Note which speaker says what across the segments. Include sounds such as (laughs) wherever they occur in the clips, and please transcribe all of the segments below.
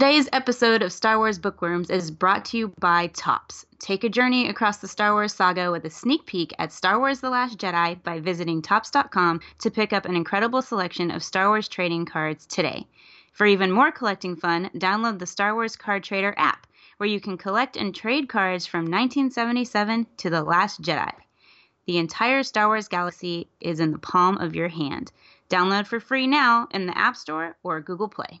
Speaker 1: Today's episode of Star Wars Bookworms is brought to you by Topps. Take a journey across the Star Wars saga with a sneak peek at Star Wars The Last Jedi by visiting Topps.com to pick up an incredible selection of Star Wars trading cards today. For even more collecting fun, download the Star Wars Card Trader app, where you can collect and trade cards from 1977 to The Last Jedi. The entire Star Wars galaxy is in the palm of your hand. Download for free now in the App Store or Google Play.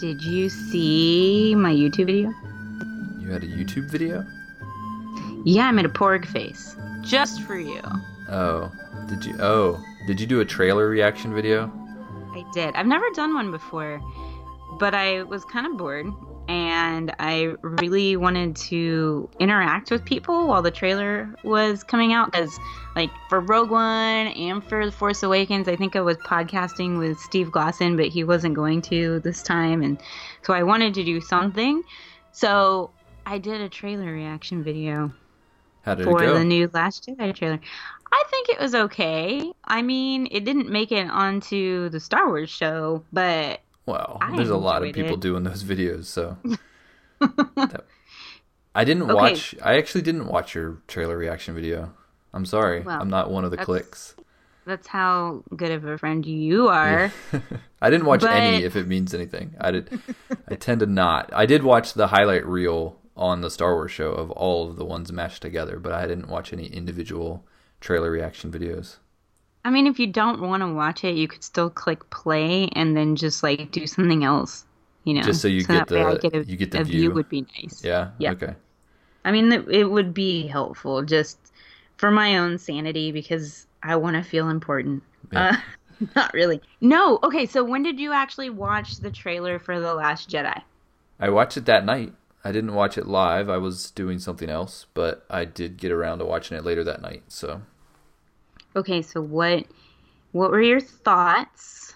Speaker 1: did you see my YouTube video?
Speaker 2: you had a YouTube video?
Speaker 1: Yeah, I made a porg face just for you.
Speaker 2: Oh, did you? Oh, did you do a trailer reaction video?
Speaker 1: I did. I've never done one before, but I was kind of bored and I really wanted to interact with people while the trailer was coming out because like for Rogue One and for The Force Awakens, I think I was podcasting with Steve Glosson, but he wasn't going to this time and so I wanted to do something. So I did a trailer reaction video
Speaker 2: How did
Speaker 1: for
Speaker 2: it go?
Speaker 1: the new Last Jedi trailer. I think it was okay. I mean, it didn't make it onto the Star Wars show, but
Speaker 2: Wow,
Speaker 1: I
Speaker 2: there's a lot of people
Speaker 1: it.
Speaker 2: doing those videos, so. (laughs) That- I didn't
Speaker 1: Okay.
Speaker 2: watch. I actually didn't watch your trailer reaction video. I'm sorry.
Speaker 1: Well,
Speaker 2: I'm not one of the
Speaker 1: that's-
Speaker 2: clicks.
Speaker 1: that's how good of a friend you are. (laughs)
Speaker 2: I didn't watch
Speaker 1: But-
Speaker 2: any, if it means anything. I did. I tend to not. I did watch the highlight reel on the Star Wars show of all of the ones mashed together, but I didn't watch any individual trailer reaction videos.
Speaker 1: I mean, if you don't want to watch it, you could still click play and then just like do something else. You know,
Speaker 2: Just so you
Speaker 1: that
Speaker 2: get the-
Speaker 1: get a,
Speaker 2: you get the
Speaker 1: a
Speaker 2: view.
Speaker 1: would be nice.
Speaker 2: Yeah.
Speaker 1: Yeah.
Speaker 2: Okay.
Speaker 1: I mean, it, it would be helpful just for my own sanity because I want to feel important.
Speaker 2: Yeah.
Speaker 1: Uh, (laughs) not really. No. Okay. So when did you actually watch the trailer for The Last Jedi?
Speaker 2: I watched it that night. I didn't watch it live. I was doing something else, but I did get around to watching it later that night. So,
Speaker 1: Okay. So what? What were your thoughts?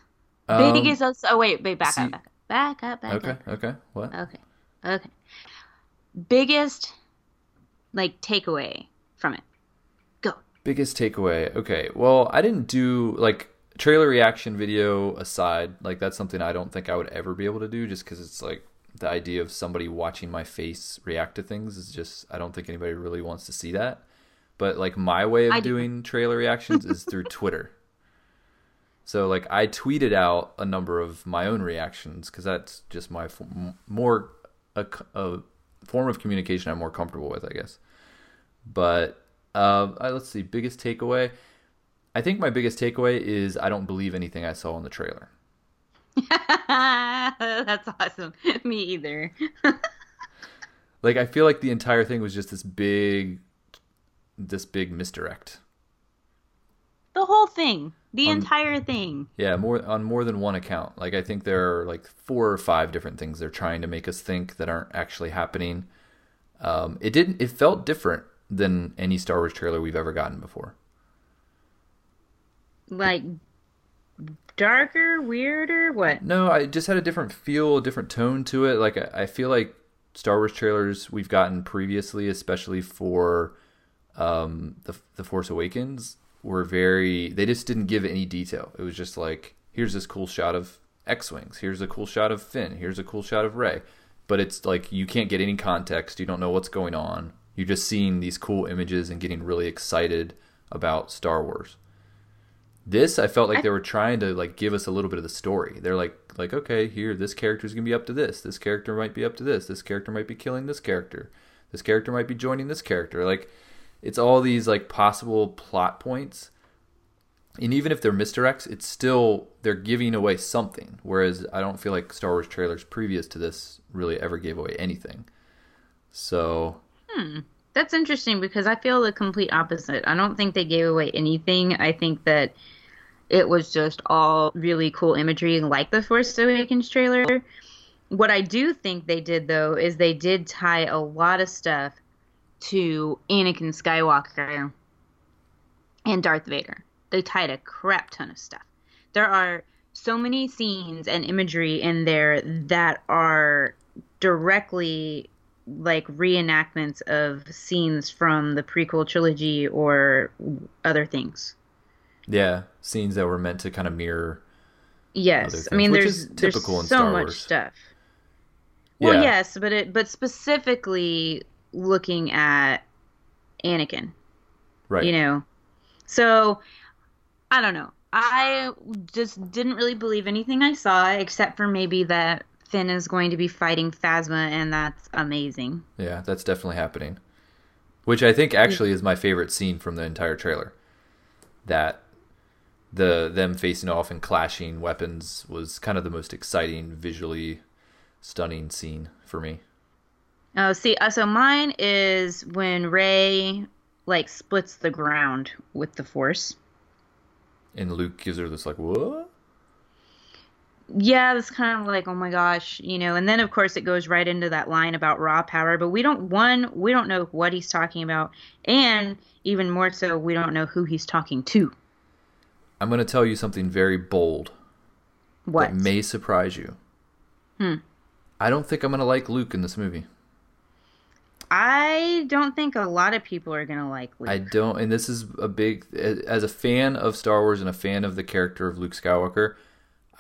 Speaker 2: um,
Speaker 1: Biggest. Oh wait, wait. Back
Speaker 2: see-
Speaker 1: up. Back up. Back up. Back
Speaker 2: okay,
Speaker 1: up.
Speaker 2: okay, what?
Speaker 1: Okay. Okay. Biggest like takeaway from it. Go.
Speaker 2: Biggest takeaway. Okay. Well, I didn't do like trailer reaction video aside. Like that's something I don't think I would ever be able to do just cuz it's like the idea of somebody watching my face react to things is just I don't think anybody really wants to see that. But like my way of doing trailer reactions is through (laughs) Twitter. So like I tweeted out a number of my own reactions cuz that's just my more a, a form of communication I'm more comfortable with, I guess. But uh, uh, let's see, biggest takeaway. I think my biggest takeaway is I don't believe anything I saw in the trailer. (laughs)
Speaker 1: That's awesome. (laughs) Me either.
Speaker 2: Like I feel like the entire thing was just this big, this big misdirect.
Speaker 1: The whole thing. The
Speaker 2: Um,
Speaker 1: entire thing.
Speaker 2: Yeah, more on more than one account. Like I think there are like four or five different things they're trying to make us think that aren't actually happening. Um, it didn't. It felt different than any Star Wars trailer we've ever gotten before.
Speaker 1: Like darker, weirder, what?
Speaker 2: No, I just had a different feel, a different tone to it. Like I, I feel like Star Wars trailers we've gotten previously, especially for um, the the Force Awakens, were very. They just didn't give any detail. It was just like, here's this cool shot of X wings. Here's a cool shot of Finn. Here's a cool shot of Rey. But it's like you can't get any context. You don't know what's going on. You're just seeing these cool images and getting really excited about Star Wars. This I felt like they were trying to like give us a little bit of the story. They're like like okay, here this character's going to be up to this. This character might be up to this. This character might be killing this character. This character might be joining this character. Like it's all these like possible plot points. And even if they're misdirects, it's still they're giving away something. Whereas I don't feel like Star Wars trailers previous to this really ever gave away anything. So hmm.
Speaker 1: That's interesting because I feel the complete opposite. I don't think they gave away anything. I think that it was just all really cool imagery like the Force Awakens trailer. what I do think they did though is they did tie a lot of stuff to Anakin Skywalker and Darth Vader. They tied a crap ton of stuff. There are so many scenes and imagery in there that are directly like reenactments of scenes from the prequel trilogy or other things.
Speaker 2: Yeah, scenes that were meant to kind of mirror.
Speaker 1: Yes, I mean there's there's
Speaker 2: in
Speaker 1: so
Speaker 2: Star
Speaker 1: much
Speaker 2: Wars.
Speaker 1: stuff. Well,
Speaker 2: Yeah.
Speaker 1: yes, but it but specifically looking at Anakin,
Speaker 2: Right.
Speaker 1: you know. So I don't know. I just didn't really believe anything I saw except for maybe that Finn is going to be fighting Phasma and that's amazing.
Speaker 2: Yeah, that's definitely happening. Which I think actually is my favorite scene from the entire trailer. That the them facing off and clashing weapons was kind of the most exciting, visually stunning scene for me.
Speaker 1: Oh, see, uh, so mine is when Rey like splits the ground with the Force.
Speaker 2: And Luke gives her this like, "What?"
Speaker 1: yeah, it's kind of like, oh my gosh, you know, and then of course it goes right into that line about raw power, but we don't one, we don't know what he's talking about, and even more so, we don't know who he's talking to.
Speaker 2: I'm going to tell you something very bold
Speaker 1: What?
Speaker 2: that may surprise you.
Speaker 1: Hmm.
Speaker 2: I don't think I'm going to like Luke in this movie.
Speaker 1: I don't think a lot of people are gonna like Luke.
Speaker 2: I don't, and this is a big. As a fan of Star Wars and a fan of the character of Luke Skywalker,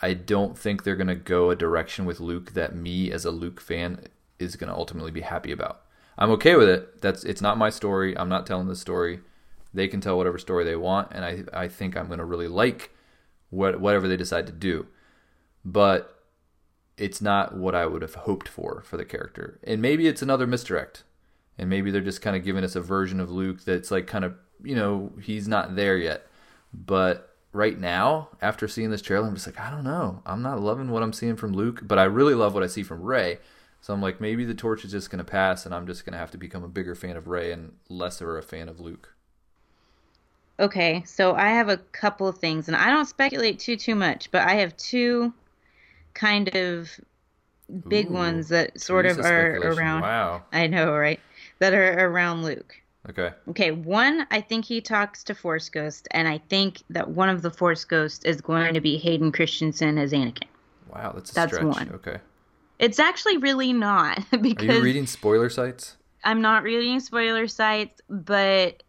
Speaker 2: I don't think they're gonna go a direction with Luke that me as a Luke fan is gonna ultimately be happy about. I'm okay with it. That's it's not my story. I'm not telling the story. They can tell whatever story they want, and I I think I'm gonna really like what whatever they decide to do. But it's not what I would have hoped for for the character, and maybe it's another misdirect and maybe they're just kind of giving us a version of Luke that's like kind of you know he's not there yet. But right now, after seeing this trailer, I'm just like I don't know. I'm not loving what I'm seeing from Luke, but I really love what I see from Rey. So I'm like maybe the torch is just gonna pass, and I'm just gonna have to become a bigger fan of Rey and lesser a fan of Luke.
Speaker 1: Okay, so I have a couple of things, and I don't speculate too too much, but I have two kind of big
Speaker 2: Ooh,
Speaker 1: ones that sort of are around.
Speaker 2: Wow.
Speaker 1: I know, right? That are around Luke.
Speaker 2: Okay.
Speaker 1: Okay, one, I think he talks to Force Ghost, and I think that one of the Force Ghosts is going to be Hayden Christensen as Anakin.
Speaker 2: Wow, that's a
Speaker 1: That's
Speaker 2: stretch.
Speaker 1: one.
Speaker 2: Okay.
Speaker 1: It's actually really not (laughs)
Speaker 2: Are
Speaker 1: because
Speaker 2: you reading spoiler sites?
Speaker 1: I'm not reading spoiler sites, but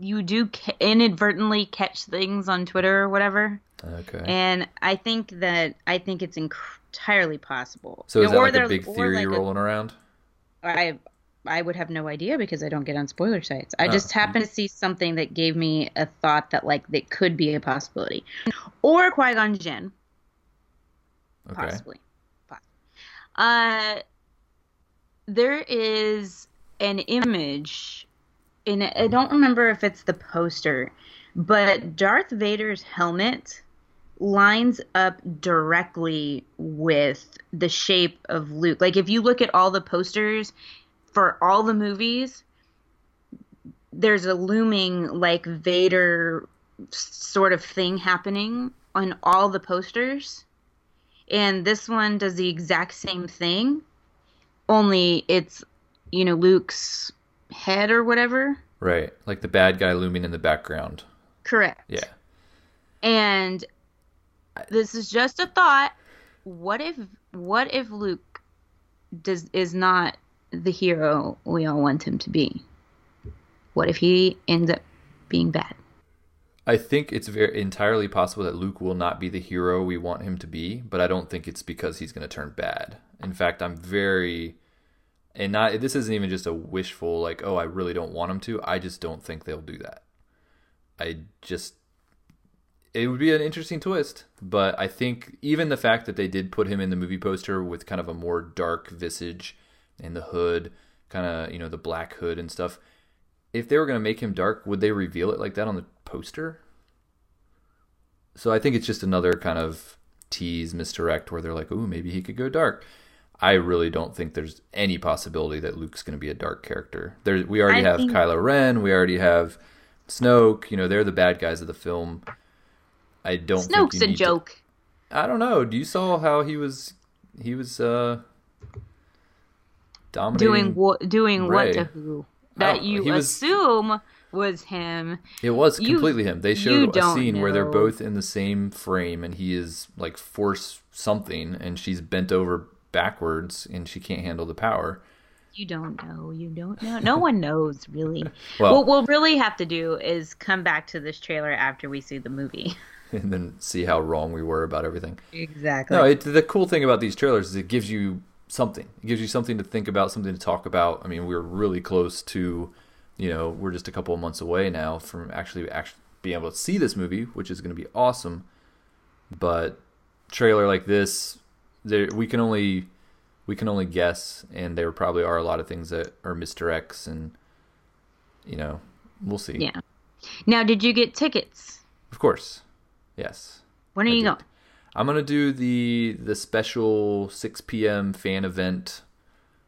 Speaker 1: you do inadvertently catch things on Twitter or whatever,
Speaker 2: Okay.
Speaker 1: and I think that I think it's entirely possible.
Speaker 2: so is that
Speaker 1: Or
Speaker 2: like a big theory
Speaker 1: like a-
Speaker 2: rolling around?
Speaker 1: I I would have no idea because I don't get on spoiler sites. I
Speaker 2: Oh.
Speaker 1: just happened to see something that gave me a thought that like that could be a possibility, or Qui Gon Jinn,
Speaker 2: Okay.
Speaker 1: possibly. Uh, there is an image, and I don't remember if it's the poster, but Darth Vader's helmet lines up directly with the shape of Luke. Like if you look at all the posters for all the movies, there's a looming like Vader sort of thing happening on all the posters. And this one does the exact same thing, only it's, you know, Luke's head or whatever.
Speaker 2: Right. Like the bad guy looming in the background.
Speaker 1: Correct.
Speaker 2: Yeah.
Speaker 1: And this is just a thought. What if what if Luke does is not the hero we all want him to be? What if he ends up being bad?
Speaker 2: I think it's very entirely possible that Luke will not be the hero we want him to be, but I don't think it's because he's going to turn bad. In fact, I'm very and not this isn't even just a wishful like, oh, I really don't want him to. I just don't think they'll do that. I just it would be an interesting twist, but I think even the fact that they did put him in the movie poster with kind of a more dark visage and the hood, kind of, you know, the black hood and stuff, if they were going to make him dark, would they reveal it like that on the poster? So I think it's just another kind of tease misdirect where they're like, "Ooh, maybe he could go dark." I really don't think there's any possibility that Luke's going to be a dark character. There, we already
Speaker 1: I
Speaker 2: have
Speaker 1: think-
Speaker 2: Kylo Ren, we already have Snoke. You know, they're the bad guys of the film. I don't. think
Speaker 1: Snoke's a
Speaker 2: need to-
Speaker 1: joke.
Speaker 2: I don't know. Do you saw how he was? He was uh, dominating.
Speaker 1: doing what doing what to who
Speaker 2: oh,
Speaker 1: that
Speaker 2: don't-
Speaker 1: you
Speaker 2: was-
Speaker 1: assume was him.
Speaker 2: It was
Speaker 1: You-
Speaker 2: completely him. They
Speaker 1: you
Speaker 2: showed a scene where they're both in the same frame, and he is like force something, and she's bent over backwards, and she can't handle the power.
Speaker 1: You don't know. You don't know. No one knows really. (laughs)
Speaker 2: Well-
Speaker 1: what we'll really have to do is come back to this trailer after we see the movie. (laughs) (laughs)
Speaker 2: and then see how wrong we were about everything.
Speaker 1: Exactly.
Speaker 2: No, it, the cool thing about these trailers is it gives you something. It gives you something to think about, something to talk about. I mean, we're really close to, you know, we're just a couple of months away now from actually actually being able to see this movie, which is going to be awesome. But trailer like this, there we can only we can only guess, and there probably are a lot of things that are misdirects, and you know, we'll see.
Speaker 1: yeah. Now, did you get tickets?
Speaker 2: Of course, yes.
Speaker 1: When are
Speaker 2: I
Speaker 1: you
Speaker 2: did.
Speaker 1: going?
Speaker 2: I'm gonna do the the special 6 p.m. fan event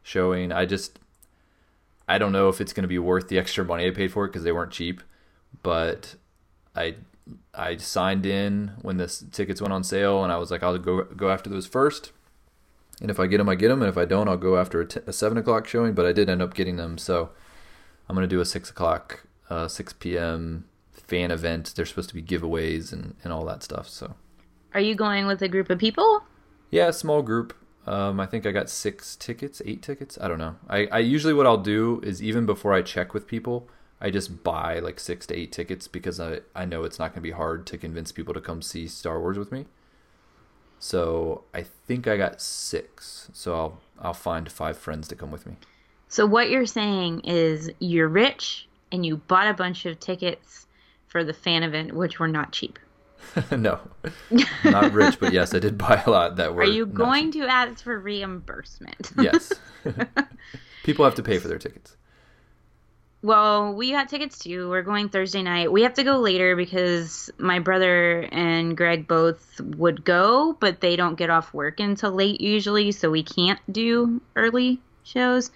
Speaker 2: showing. I just I don't know if it's gonna be worth the extra money I paid for it because they weren't cheap, but I I signed in when the tickets went on sale and I was like I'll go go after those first. And if I get them, I get them. And if I don't, I'll go after a, t- a seven o'clock showing. But I did end up getting them, so I'm gonna do a six o'clock, uh, six p.m. fan event. There's supposed to be giveaways and and all that stuff. So
Speaker 1: Are you going with a group of people?
Speaker 2: yeah, small group. Um, I think I got six tickets, eight tickets. I don't know. I, I usually what I'll do is even before I check with people, I just buy like six to eight tickets because I, I know it's not going to be hard to convince people to come see Star Wars with me. So I think I got six. So I'll I'll find five friends to come with me.
Speaker 1: So what you're saying is you're rich and you bought a bunch of tickets for the fan event, which were not cheap. (laughs)
Speaker 2: no, not rich, but yes, I did buy a lot that were.
Speaker 1: Are you going to ask for reimbursement? (laughs)
Speaker 2: Yes. people have to pay for their tickets.
Speaker 1: Well, we got tickets too. We're going Thursday night. We have to go later because my brother and Greg both would go, but they don't get off work until late usually, so we can't do early shows.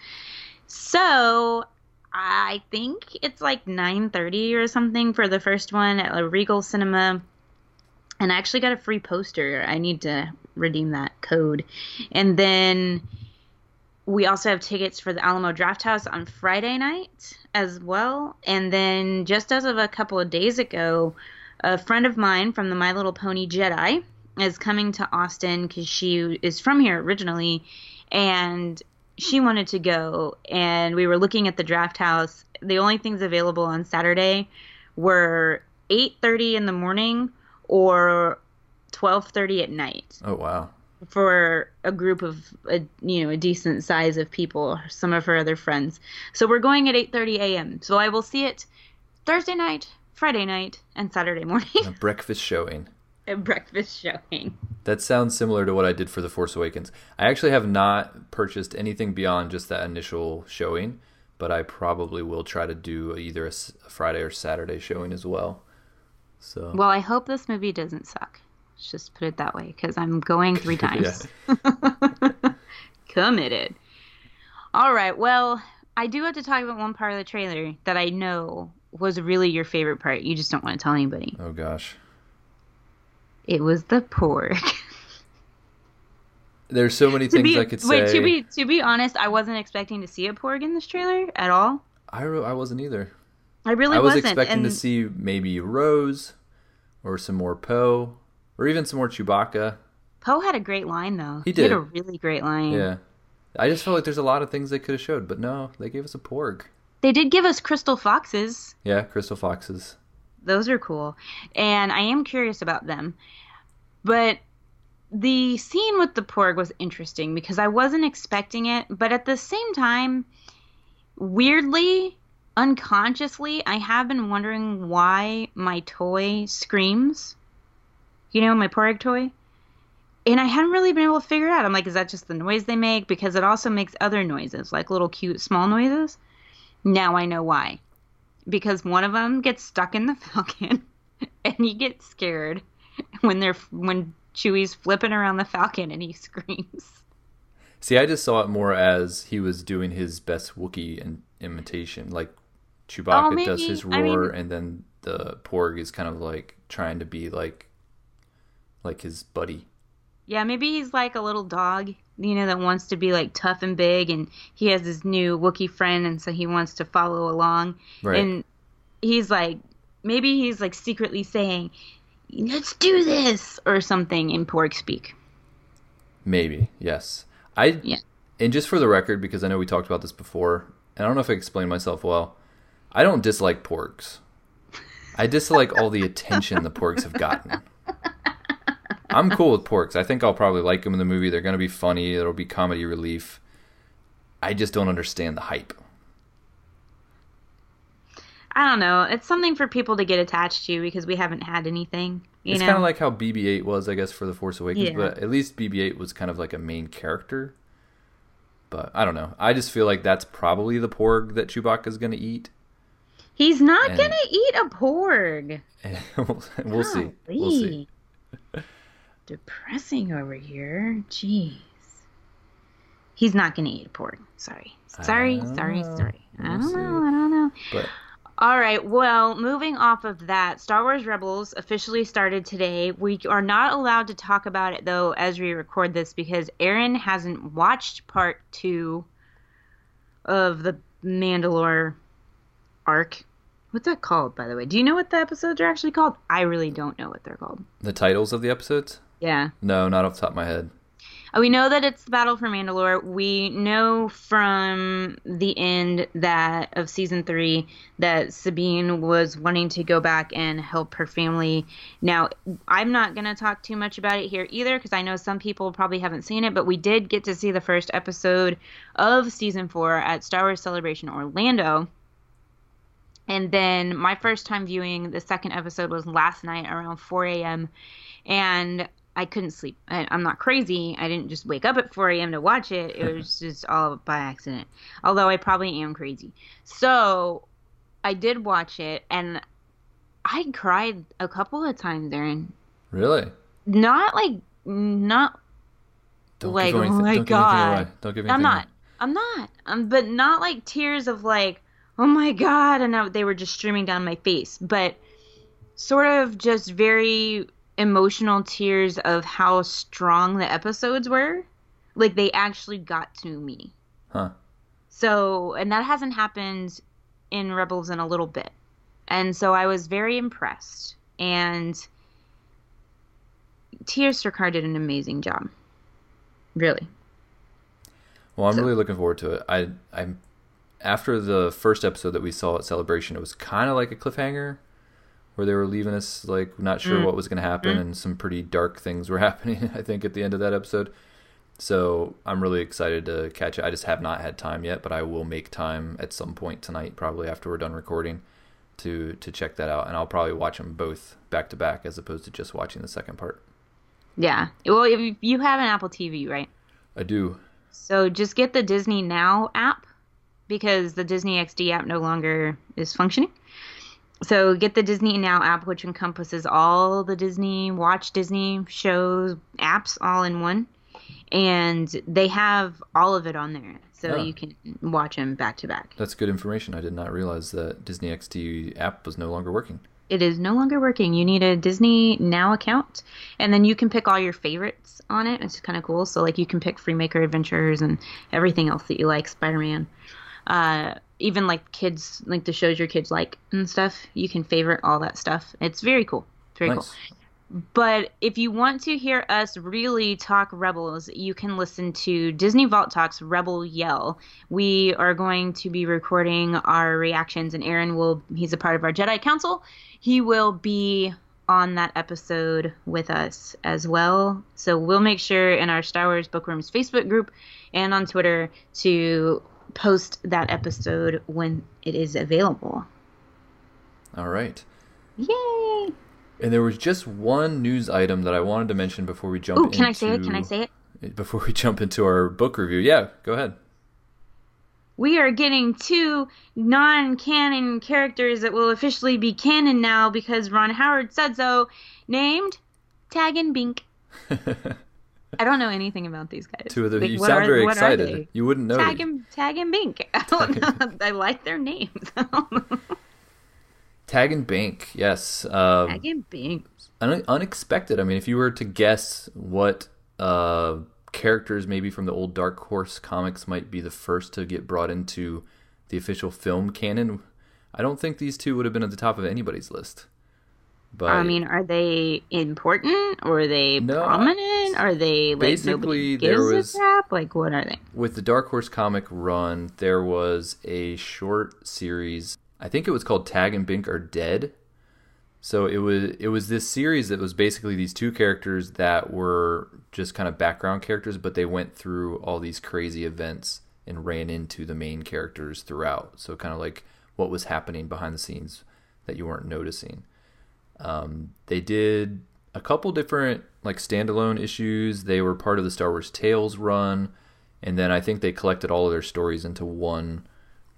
Speaker 1: So, I think it's like 9:30 or something for the first one at a Regal Cinema. And I actually got a free poster. I need to redeem that code. And then we also have tickets for the Alamo Draft House on Friday night as well. And then just as of a couple of days ago, a friend of mine from the My Little Pony Jedi is coming to Austin because she is from here originally, and she wanted to go. And we were looking at the Draft House. The only things available on Saturday were 8:30 in the morning or 12:30 at night
Speaker 2: Oh wow.
Speaker 1: for a group of a you know a decent size of people some of her other friends so we're going at 8:30 a.m. so I will see it Thursday night Friday night and Saturday morning
Speaker 2: A breakfast showing. (laughs)
Speaker 1: at breakfast showing
Speaker 2: That sounds similar to what I did for The Force Awakens. I actually have not purchased anything beyond just that initial showing, but I probably will try to do either a Friday or Saturday showing as well. So.
Speaker 1: Well I hope this movie doesn't suck. Let's just put it that way cuz I'm going 3 (laughs) times. (laughs) Committed. All right well I do have to talk about one part of the trailer that I know was really your favorite part. You just don't want to tell anybody.
Speaker 2: Oh gosh,
Speaker 1: it was the porg. (laughs)
Speaker 2: There's so many things
Speaker 1: be,
Speaker 2: I could
Speaker 1: wait,
Speaker 2: say.
Speaker 1: to be to be honest, I wasn't expecting to see a porg in this trailer at all.
Speaker 2: I I wasn't either.
Speaker 1: I really
Speaker 2: I was
Speaker 1: wasn't.
Speaker 2: expecting
Speaker 1: and
Speaker 2: to see maybe Rose, or some more Poe, or even some more Chewbacca.
Speaker 1: Poe had a great line though.
Speaker 2: He
Speaker 1: He had
Speaker 2: did.
Speaker 1: a really great line.
Speaker 2: Yeah, I just felt like there's a lot of things they could have showed, but no, they gave us a Porg.
Speaker 1: They did give us crystal foxes.
Speaker 2: Yeah, Crystal Foxes.
Speaker 1: Those are cool. And I am curious about them. But the scene with the porg was interesting because I wasn't expecting it, but at the same time, weirdly, unconsciously, I have been wondering why my toy screams. You know, my porg toy? And I hadn't really been able to figure it out. I'm like, is that just the noise they make? Because it also makes other noises, like little cute small noises. Now I know why. Because one of them gets stuck in the (laughs) falcon and he gets scared when they're when Chewie's flipping around the falcon and he (laughs) screams.
Speaker 2: See, I just saw it more as he was doing his best Wookiee in- imitation, like Chewbacca
Speaker 1: Oh,
Speaker 2: does his
Speaker 1: I mean-
Speaker 2: roar, and then the Porg is kind of like trying to be like, like his buddy.
Speaker 1: Yeah, maybe he's like a little dog, you know, that wants to be like tough and big, and he has his new Wookiee friend, and so he wants to follow along.
Speaker 2: Right.
Speaker 1: And he's like, maybe he's like secretly saying, "Let's do this" or something in Porg speak.
Speaker 2: Maybe, yes. I
Speaker 1: Yeah.
Speaker 2: and just for the record, because I know we talked about this before, and I don't know if I explained myself well. I don't dislike porgs. I dislike all the attention the porgs have gotten. I'm cool with porgs. I think I'll probably like them in the movie. They're going to be funny. It'll be comedy relief. I just don't understand the hype.
Speaker 1: I don't know. It's something for people to get attached to because we haven't had anything. You
Speaker 2: it's kind of like how BB-8 was, I guess, for the Force Awakens.
Speaker 1: Yeah.
Speaker 2: But at least BB-8 was kind of like a main character. But I don't know. I just feel like that's probably the porg that Chewbacca's going to eat.
Speaker 1: He's not
Speaker 2: and-
Speaker 1: gonna eat a porg.
Speaker 2: we'll, (laughs) we'll see. We'll see.
Speaker 1: Depressing over here. Jeez. He's not gonna eat a porg. Sorry. Sorry, sorry, sorry. I
Speaker 2: We'll
Speaker 1: don't
Speaker 2: see.
Speaker 1: know. I don't know.
Speaker 2: But
Speaker 1: All right. Well, moving off of that, Star Wars Rebels officially started today. We are not allowed to talk about it though as we record this because Aaron hasn't watched part two of the Mandalore arc. What's that called, by the way? Do you know what the episodes are actually called? I really don't know what they're called.
Speaker 2: the titles of the episodes?
Speaker 1: Yeah.
Speaker 2: No, not off the top of my head.
Speaker 1: Uh, We know that it's the Battle for Mandalore. We know from the end that of season three that Sabine was wanting to go back and help her family. Now, I'm not going to talk too much about it here either because I know some people probably haven't seen it, but we did get to see the first episode of season four at Star Wars Celebration Orlando. And then my first time viewing the second episode was last night around 4 a.m. And I couldn't sleep. I, I'm not crazy. I didn't just wake up at 4 a.m. to watch it. It was (laughs) just all by accident. Although I probably am crazy. So I did watch it and I cried a couple of times, Aaron.
Speaker 2: Really?
Speaker 1: Not like, not
Speaker 2: Don't
Speaker 1: like,
Speaker 2: give
Speaker 1: oh my
Speaker 2: don't give
Speaker 1: God.
Speaker 2: away. Don't give me anything
Speaker 1: I'm not.
Speaker 2: away.
Speaker 1: I'm not. Um, but not like tears of like, oh my god, and I, they were just streaming down my face. But sort of just very emotional tears of how strong the episodes were. Like they actually got to me.
Speaker 2: Huh.
Speaker 1: So, and that hasn't happened in Rebels in a little bit. And so I was very impressed. And Tiya Sircar did an amazing job. Really.
Speaker 2: Well, I'm
Speaker 1: So-
Speaker 2: really looking forward to it. I I'm after the first episode that we saw at Celebration, it was kind of like a cliffhanger where they were leaving us like not
Speaker 1: Mm.
Speaker 2: sure what was going to happen and some pretty dark things were (laughs) happening, I think at the end of that episode. So, I'm really excited to catch it. I just have not had time yet, but I will make time at some point tonight probably after we're done recording to to check that out and I'll probably watch them both back to back as opposed to just watching the second part.
Speaker 1: Yeah. Well, you have an Apple TV, right?
Speaker 2: I do.
Speaker 1: So just get the Disney Now app because the Disney XD app no longer is functioning. So get the Disney Now app, which encompasses all the Disney, watch Disney shows, apps all in one. And they have all of it on there. So
Speaker 2: Oh.
Speaker 1: you can watch them back to back.
Speaker 2: That's good information. I did not realize that Disney XD app was no longer working.
Speaker 1: It is no longer working. You need a Disney Now account, and then you can pick all your favorites on it. It's kind of cool. So like you can pick Freemaker Adventures and everything else that you like, Spider Man, uh, even like kids like the shows your kids like and stuff. You can favorite all that stuff. It's very cool. Very cool. But if you want to hear us really talk Rebels, you can listen to Disney Vault Talks Rebel Yell. We are going to be recording our reactions, and Aaron will, he's a part of our Jedi Council. He will be on that episode with us as well. So we'll make sure in our Star Wars Bookworms Facebook group and on Twitter to post that episode when it is available.
Speaker 2: All right.
Speaker 1: Yay!
Speaker 2: And there was just one news item that I wanted to mention before we jump
Speaker 1: Oh,
Speaker 2: into
Speaker 1: can I say it? Can I say it?
Speaker 2: before we jump into our book review. Yeah, go ahead.
Speaker 1: we are getting two non-canon characters that will officially be canon now because Ron Howard said so, named Tag and Bink. (laughs) I don't know anything about these guys.
Speaker 2: Two of the
Speaker 1: Like,
Speaker 2: you sound
Speaker 1: are-
Speaker 2: very excited. You wouldn't know.
Speaker 1: Tag and Tag and Bink. (laughs) I don't know. I like their names. (laughs)
Speaker 2: Tag and Bank. Yes. Um,
Speaker 1: Tag and Bink.
Speaker 2: un- unexpected. I mean, if you were to guess what uh, characters maybe from the old Dark Horse comics might be the first to get brought into the official film canon. I don't think these two would have been at the top of anybody's list.
Speaker 1: But I mean, are they important or are they
Speaker 2: no,
Speaker 1: prominent? Are they like
Speaker 2: basically there was
Speaker 1: crap? Like what are they?
Speaker 2: With the Dark Horse comic run, there was a short series. I think it was called Tag and Bink are Dead. So it was it was this series that was basically these two characters that were just kind of background characters, but they went through all these crazy events and ran into the main characters throughout. So kind of like what was happening behind the scenes that you weren't noticing. Um, they did a couple different like standalone issues. They were part of the Star Wars Tales run, and then I think they collected all of their stories into one,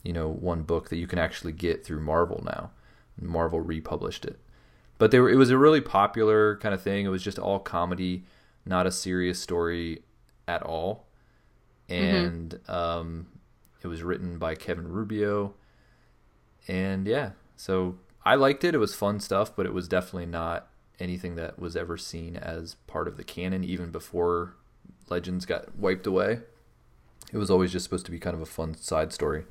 Speaker 2: you know, one book that you can actually get through Marvel now. Marvel republished it, but they were, it was a really popular kind of thing. It was just all comedy, not a serious story at all, mm-hmm. and mm-hmm. um, it was written by Kevin Rubio, and yeah, so I liked it. It was fun stuff, but it was definitely not anything that was ever seen as part of the canon, even before Legends got wiped away. It was always just supposed to be kind of a fun side story.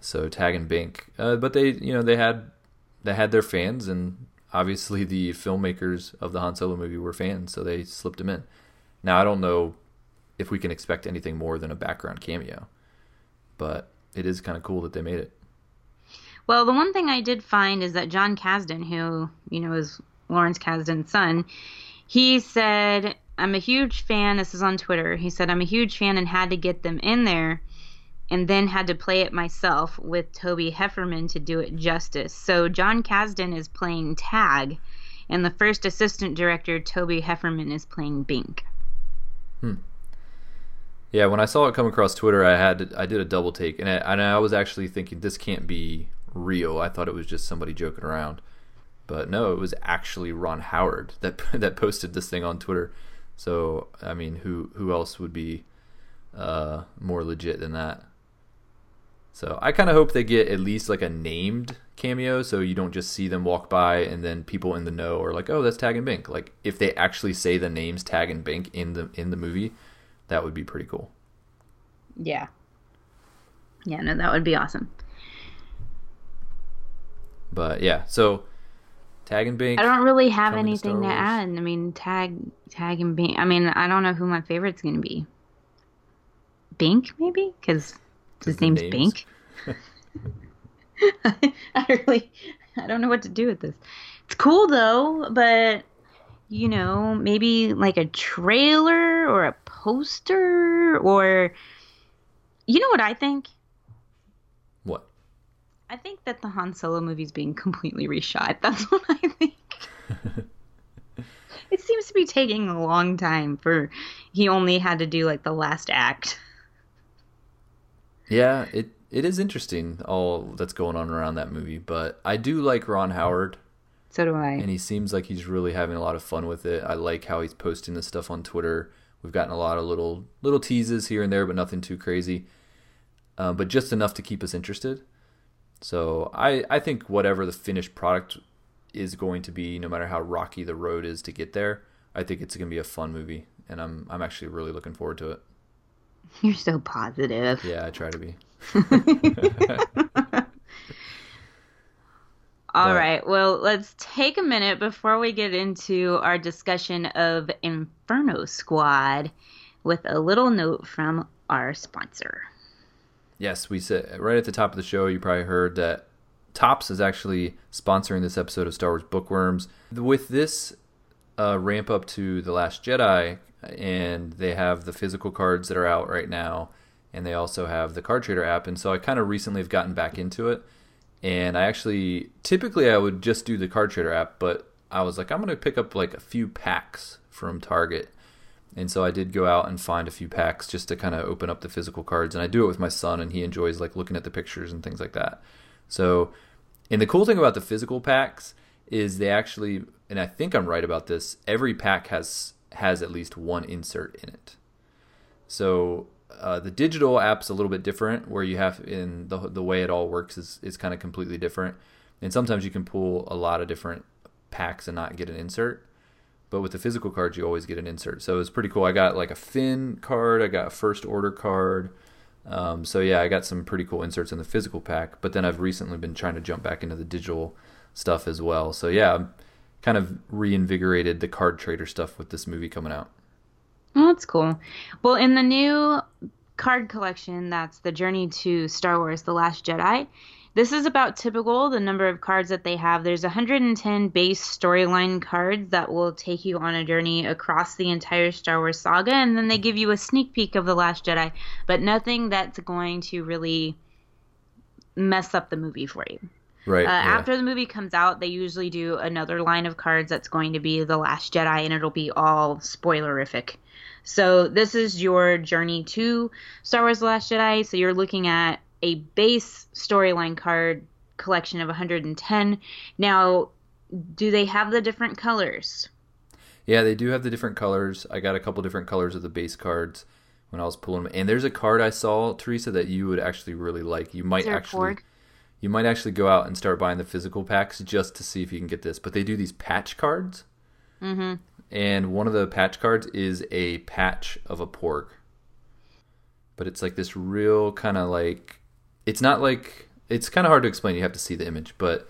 Speaker 2: So Tag and Bink, uh, but they, you know, they had they had their fans, and obviously (laughs) the filmmakers of the Han Solo movie were fans, so they slipped him in. Now I don't know if we can expect anything more than a background cameo, but it is kind of cool that they made it.
Speaker 1: Well, the one thing I did find is that Jon Kasdan, who, you know, is Lawrence Kasdan's son, he said, I'm a huge fan. This is on Twitter. He said, I'm a huge fan and had to get them in there and then had to play it myself with Toby Hefferman to do it justice. So Jon Kasdan is playing Tag, and the first assistant director, Toby Hefferman, is playing Bink.
Speaker 2: Hmm. Yeah, when I saw it come across Twitter, I had I did a double take, and I, and I was actually thinking this can't be real. I thought it was just somebody joking around, but no, it was actually Ron Howard that (laughs) that posted this thing on Twitter. So I mean, who who else would be uh, more legit than that? So I kind of hope they get at least like a named cameo, so you don't just see them walk by and then people in the know are like, "Oh, that's Tag and Bink." Like if they actually say the names Tag and Bink in the in the movie, that would be pretty cool.
Speaker 1: Yeah. Yeah, no, that would be awesome.
Speaker 2: But yeah, so tag and bink.
Speaker 1: I don't really have anything to, to add. I mean, tag, tag and bink. I mean, I don't know who my favorite's gonna be. Bink, maybe, because his name's names. Bink. (laughs) I really, I don't know what to do with this. It's cool though, but you know, maybe like a trailer or a poster or you know what I think? I think that the Han Solo movie is being completely reshot. (laughs) That's what I think. (laughs) it seems to be taking a long time for he only had to do like the last act.
Speaker 2: Yeah, it it is interesting all that's going on around that movie, but I do like Ron Howard.
Speaker 1: So do I.
Speaker 2: And he seems like he's really having a lot of fun with it. I like how he's posting this stuff on Twitter. We've gotten a lot of little little teases here and there, but nothing too crazy. Uh, but just enough to keep us interested. So I, I think whatever the finished product is going to be, no matter how rocky the road is to get there, I think it's going to be a fun movie, and I'm I'm actually really looking forward to it. (laughs)
Speaker 1: You're so positive.
Speaker 2: Yeah, I try to be. (laughs)
Speaker 1: All but, right. Well, let's take a minute before we get into our discussion of Inferno Squad with a little note from our sponsor.
Speaker 2: Yes, we said right at the top of the show. You probably heard that Topps is actually sponsoring this episode of Star Wars Bookworms. With this uh, ramp up to the Last Jedi, and they have the physical cards that are out right now, and they also have the Card Trader app. And so I kind of recently have gotten back into it, and I actually typically I would just do the Card Trader app, but I was like I'm gonna pick up like a few packs from Target and so I did go out and find a few packs just to kind of open up the physical cards. And I do it with my son, and he enjoys like looking at the pictures and things like that. So, and the cool thing about the physical packs is they actually, and I think I'm right about this. Every pack has has at least one insert in it. So uh, the digital app's a little bit different, where you have in the the way it all works is is kind of completely different. And sometimes you can pull a lot of different packs and not get an insert. But with the physical cards, you always get an insert. So it was pretty cool. I got like a Finn card, I got a First Order card. Um, so yeah, I got some pretty cool inserts in the physical pack. But then I've recently been trying to jump back into the digital stuff as well. So yeah, kind of reinvigorated the card trader stuff with this movie coming out.
Speaker 1: Oh, that's cool. Well, in the new card collection, that's the Journey to Star Wars: The Last Jedi. This is about typical the number of cards that they have. There's 110 base storyline cards that will take you on a journey across the entire Star Wars saga, and then they give you a sneak peek of The Last Jedi, but nothing that's going to really mess up the movie for you.
Speaker 2: Right.
Speaker 1: Uh,
Speaker 2: yeah.
Speaker 1: After the movie comes out, they usually do another line of cards that's going to be The Last Jedi, and it'll be all spoilerific. So this is your journey to Star Wars: The Last Jedi. So you're looking at a base storyline card collection of 110. Now, do they have the different colors?
Speaker 2: Yeah, they do have the different colors. I got a couple different colors of the base cards when I was pulling them. And there's a card I saw, Teresa, that you would actually really like. You might actually you might actually go out and start buying the physical packs just to see if you can get this. But they do these patch cards. Mm-hmm. And one of the patch cards is a patch of a porg. But it's like this real kind of like it's not like it's kind of hard to explain. You have to see the image, but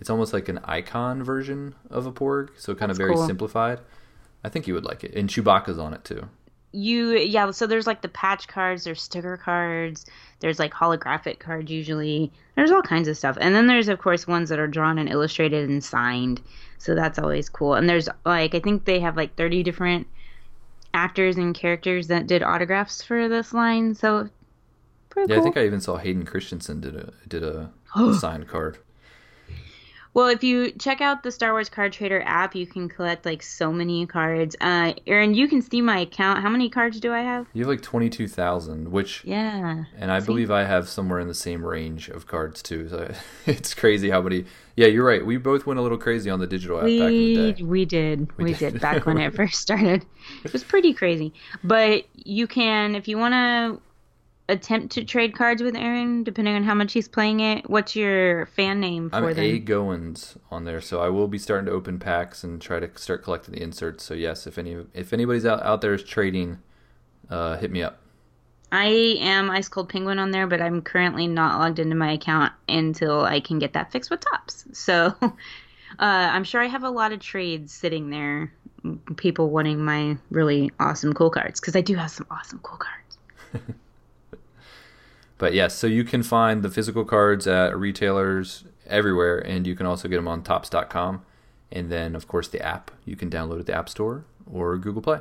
Speaker 2: it's almost like an icon version of a porg, so kind of
Speaker 1: That's
Speaker 2: very
Speaker 1: cool.
Speaker 2: simplified. I think you would like it. And Chewbacca's on it too.
Speaker 1: You yeah, so there's like the patch cards, there's sticker cards, there's like holographic cards usually. There's all kinds of stuff. And then there's of course ones that are drawn and illustrated and signed. So that's always cool. And there's like I think they have like 30 different actors and characters that did autographs for this line. So pretty
Speaker 2: Yeah,
Speaker 1: cool.
Speaker 2: I think I even saw Hayden Christensen did a did a (gasps) signed card.
Speaker 1: Well, if you check out the Star Wars Card Trader app, you can collect like so many cards. Uh, Aaron, you can see my account. How many cards do I have?
Speaker 2: You have like twenty two thousand, which
Speaker 1: Yeah.
Speaker 2: and I believe I have somewhere in the same range of cards too. So (laughs) it's crazy how many. Yeah, you're right. We both went a little crazy on the digital app back in
Speaker 1: We
Speaker 2: the day.
Speaker 1: we did we,
Speaker 2: did.
Speaker 1: did. back (laughs) when it first started. It was pretty crazy. But you can if you want to attempt to trade cards with Aaron, depending on how much he's playing it. What's your fan name for
Speaker 2: I'm
Speaker 1: them?
Speaker 2: A Goins on there, so I will be starting to open packs and try to start collecting the inserts. So yes, if any if anybody's out out there is trading, uh, hit me up.
Speaker 1: I am Ice Cold Penguin on there, but I'm currently not logged into my account until I can get that fixed with Topps. So (laughs) uh, I'm sure I have a lot of trades sitting there, people wanting my really awesome cool cards because I do have some awesome cool cards. (laughs)
Speaker 2: But yes, so you can find the physical cards at retailers everywhere, and you can also get them on Topps.com, and then of course the app you can download at the App Store or Google Play.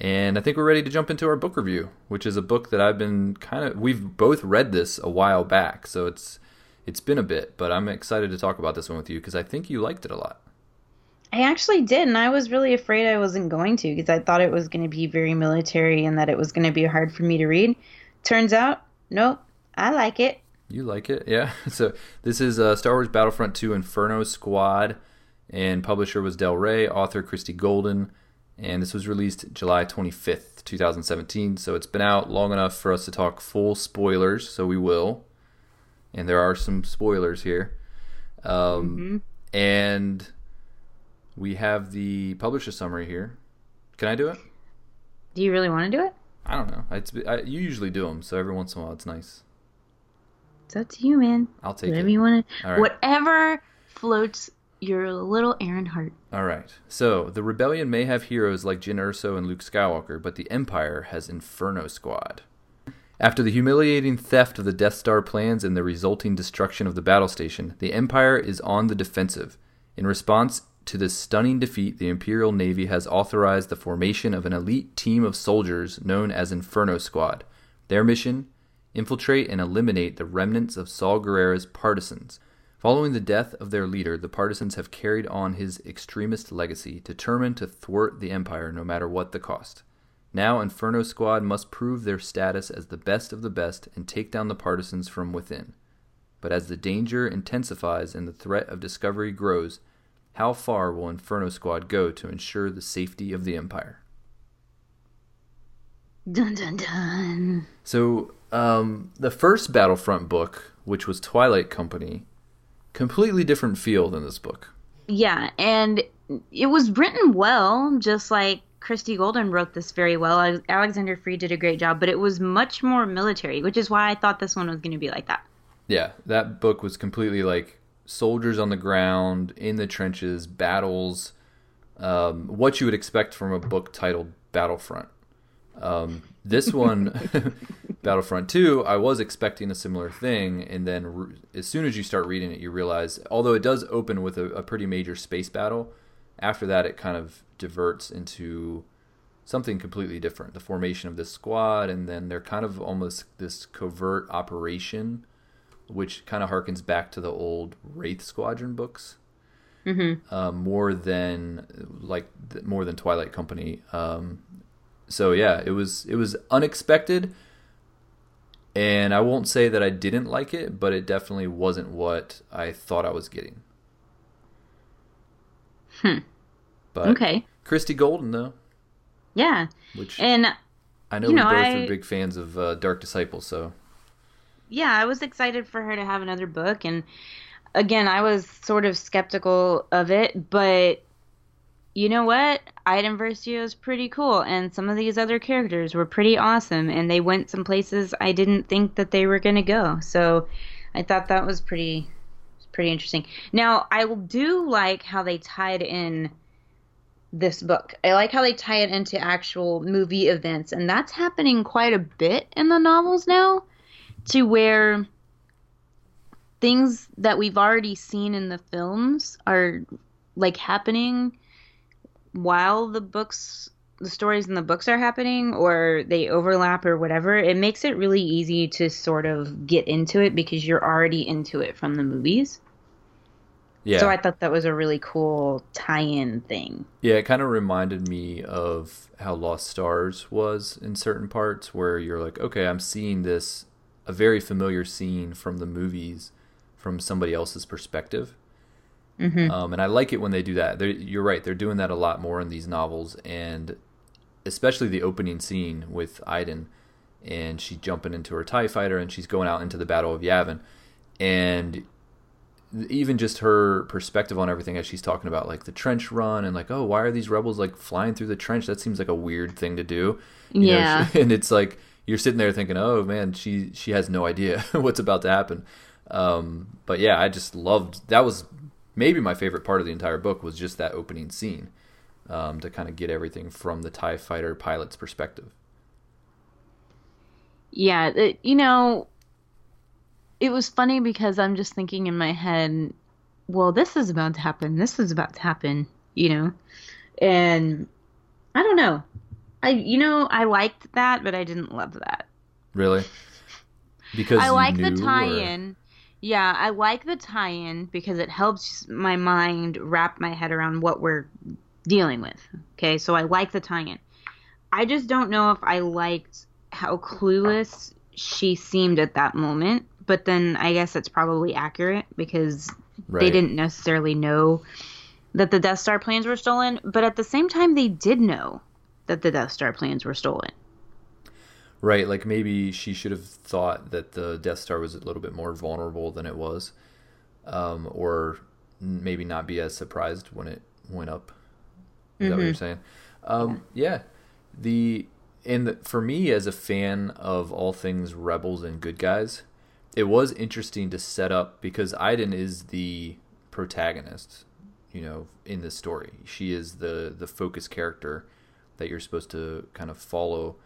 Speaker 2: And I think we're ready to jump into our book review, which is a book that I've been kind of we've both read this a while back, so it's it's been a bit, but I'm excited to talk about this one with you because I think you liked it a lot.
Speaker 1: I actually did, and I was really afraid I wasn't going to because I thought it was going to be very military and that it was going to be hard for me to read. Turns out, nope, I like it.
Speaker 2: You like it, yeah. (laughs) So this is uh, Star Wars Battlefront 2 Inferno Squad, and publisher was Del Rey, author Christie Golden, and this was released July 25th, 2017. So it's been out long enough for us to talk full spoilers, so we will. And there are some spoilers here. Um, And we have the publisher summary here. Can I do it?
Speaker 1: Do you really want to do it?
Speaker 2: I don't know. It's, I, you usually do them, so every once in a while it's nice.
Speaker 1: It's up to you, man.
Speaker 2: I'll take
Speaker 1: Whatever
Speaker 2: it.
Speaker 1: you want to.
Speaker 2: right.
Speaker 1: Whatever floats your little Aaron heart.
Speaker 2: All right. So the rebellion may have heroes like Jyn Erso and Luke Skywalker, but the Empire has Inferno Squad. After the humiliating theft of the Death Star plans and the resulting destruction of the battle station, the Empire is on the defensive. In response to this stunning defeat, the Imperial Navy has authorized the formation of an elite team of soldiers known as Inferno Squad. Their mission infiltrate and eliminate the remnants of Saw Gerrera's partisans. Following the death of their leader, the partisans have carried on his extremist legacy, determined to thwart the Empire no matter what the cost. Now, Inferno Squad must prove their status as the best of the best and take down the partisans from within. But as the danger intensifies and the threat of discovery grows, how far will Inferno Squad go to ensure the safety of the Empire?
Speaker 1: Dun dun dun.
Speaker 2: So, um, the first Battlefront book, which was Twilight Company, completely different feel than this book.
Speaker 1: Yeah, and it was written well, just like Christie Golden wrote this very well. Alexander Freed did a great job, but it was much more military, which is why I thought this one was going to be like that.
Speaker 2: Yeah, that book was completely like soldiers on the ground, in the trenches, battles, um, what you would expect from a book titled Battlefront. Um, this one, (laughs) Battlefront 2, I was expecting a similar thing, and then re- as soon as you start reading it, you realize, although it does open with a, a pretty major space battle, after that it kind of diverts into something completely different the formation of this squad and then they're kind of almost this covert operation which kind of harkens back to the old wraith squadron books
Speaker 1: mm-hmm.
Speaker 2: uh, more than like more than twilight company um, so yeah it was it was unexpected and i won't say that i didn't like it but it definitely wasn't what i thought i was getting
Speaker 1: Hmm.
Speaker 2: But
Speaker 1: okay.
Speaker 2: Christie Golden though.
Speaker 1: Yeah.
Speaker 2: Which
Speaker 1: and
Speaker 2: I know
Speaker 1: you
Speaker 2: we
Speaker 1: know,
Speaker 2: both
Speaker 1: I,
Speaker 2: are big fans of uh, Dark Disciple, so
Speaker 1: yeah, I was excited for her to have another book, and again, I was sort of skeptical of it, but you know what? Iden Versio is pretty cool, and some of these other characters were pretty awesome, and they went some places I didn't think that they were going to go. So I thought that was pretty pretty interesting. Now, I do like how they tied in this book. I like how they tie it into actual movie events, and that's happening quite a bit in the novels now, to where things that we've already seen in the films are like happening while the books the stories in the books are happening or they overlap or whatever it makes it really easy to sort of get into it because you're already into it from the movies
Speaker 2: yeah.
Speaker 1: So I thought that was a really cool tie-in thing.
Speaker 2: Yeah, it kind of reminded me of how Lost Stars was in certain parts where you're like, okay, I'm seeing this a very familiar scene from the movies from somebody else's perspective.
Speaker 1: Mm-hmm.
Speaker 2: Um, and I like it when they do that. They're, you're right; they're doing that a lot more in these novels, and especially the opening scene with Iden, and she's jumping into her Tie Fighter, and she's going out into the Battle of Yavin, and even just her perspective on everything as she's talking about like the trench run and like oh why are these rebels like flying through the trench that seems like a weird thing to do
Speaker 1: you yeah
Speaker 2: know, (laughs) she, and it's like you're sitting there thinking oh man she she has no idea (laughs) what's about to happen um, but yeah i just loved that was maybe my favorite part of the entire book was just that opening scene um, to kind of get everything from the tie fighter pilot's perspective
Speaker 1: yeah it, you know it was funny because I'm just thinking in my head, well, this is about to happen. This is about to happen, you know? And I don't know. I you know, I liked that, but I didn't love that.
Speaker 2: Really? Because
Speaker 1: I like the tie-in. Or... Yeah, I like the tie-in because it helps my mind wrap my head around what we're dealing with. Okay? So I like the tie-in. I just don't know if I liked how clueless she seemed at that moment but then I guess it's probably accurate because right. they didn't necessarily know that the Death Star plans were stolen, but at the same time they did know that the Death Star plans were stolen.
Speaker 2: Right, like maybe she should have thought that the Death Star was a little bit more vulnerable than it was, um, or maybe not be as surprised when it went up. Is mm-hmm. that what you're mm-hmm. saying? Um, yeah, the and the, for me as a fan of all things rebels and good guys, it was interesting to set up because Iden is the protagonist, you know, in this story. She is the the focus character that you're supposed to kind of follow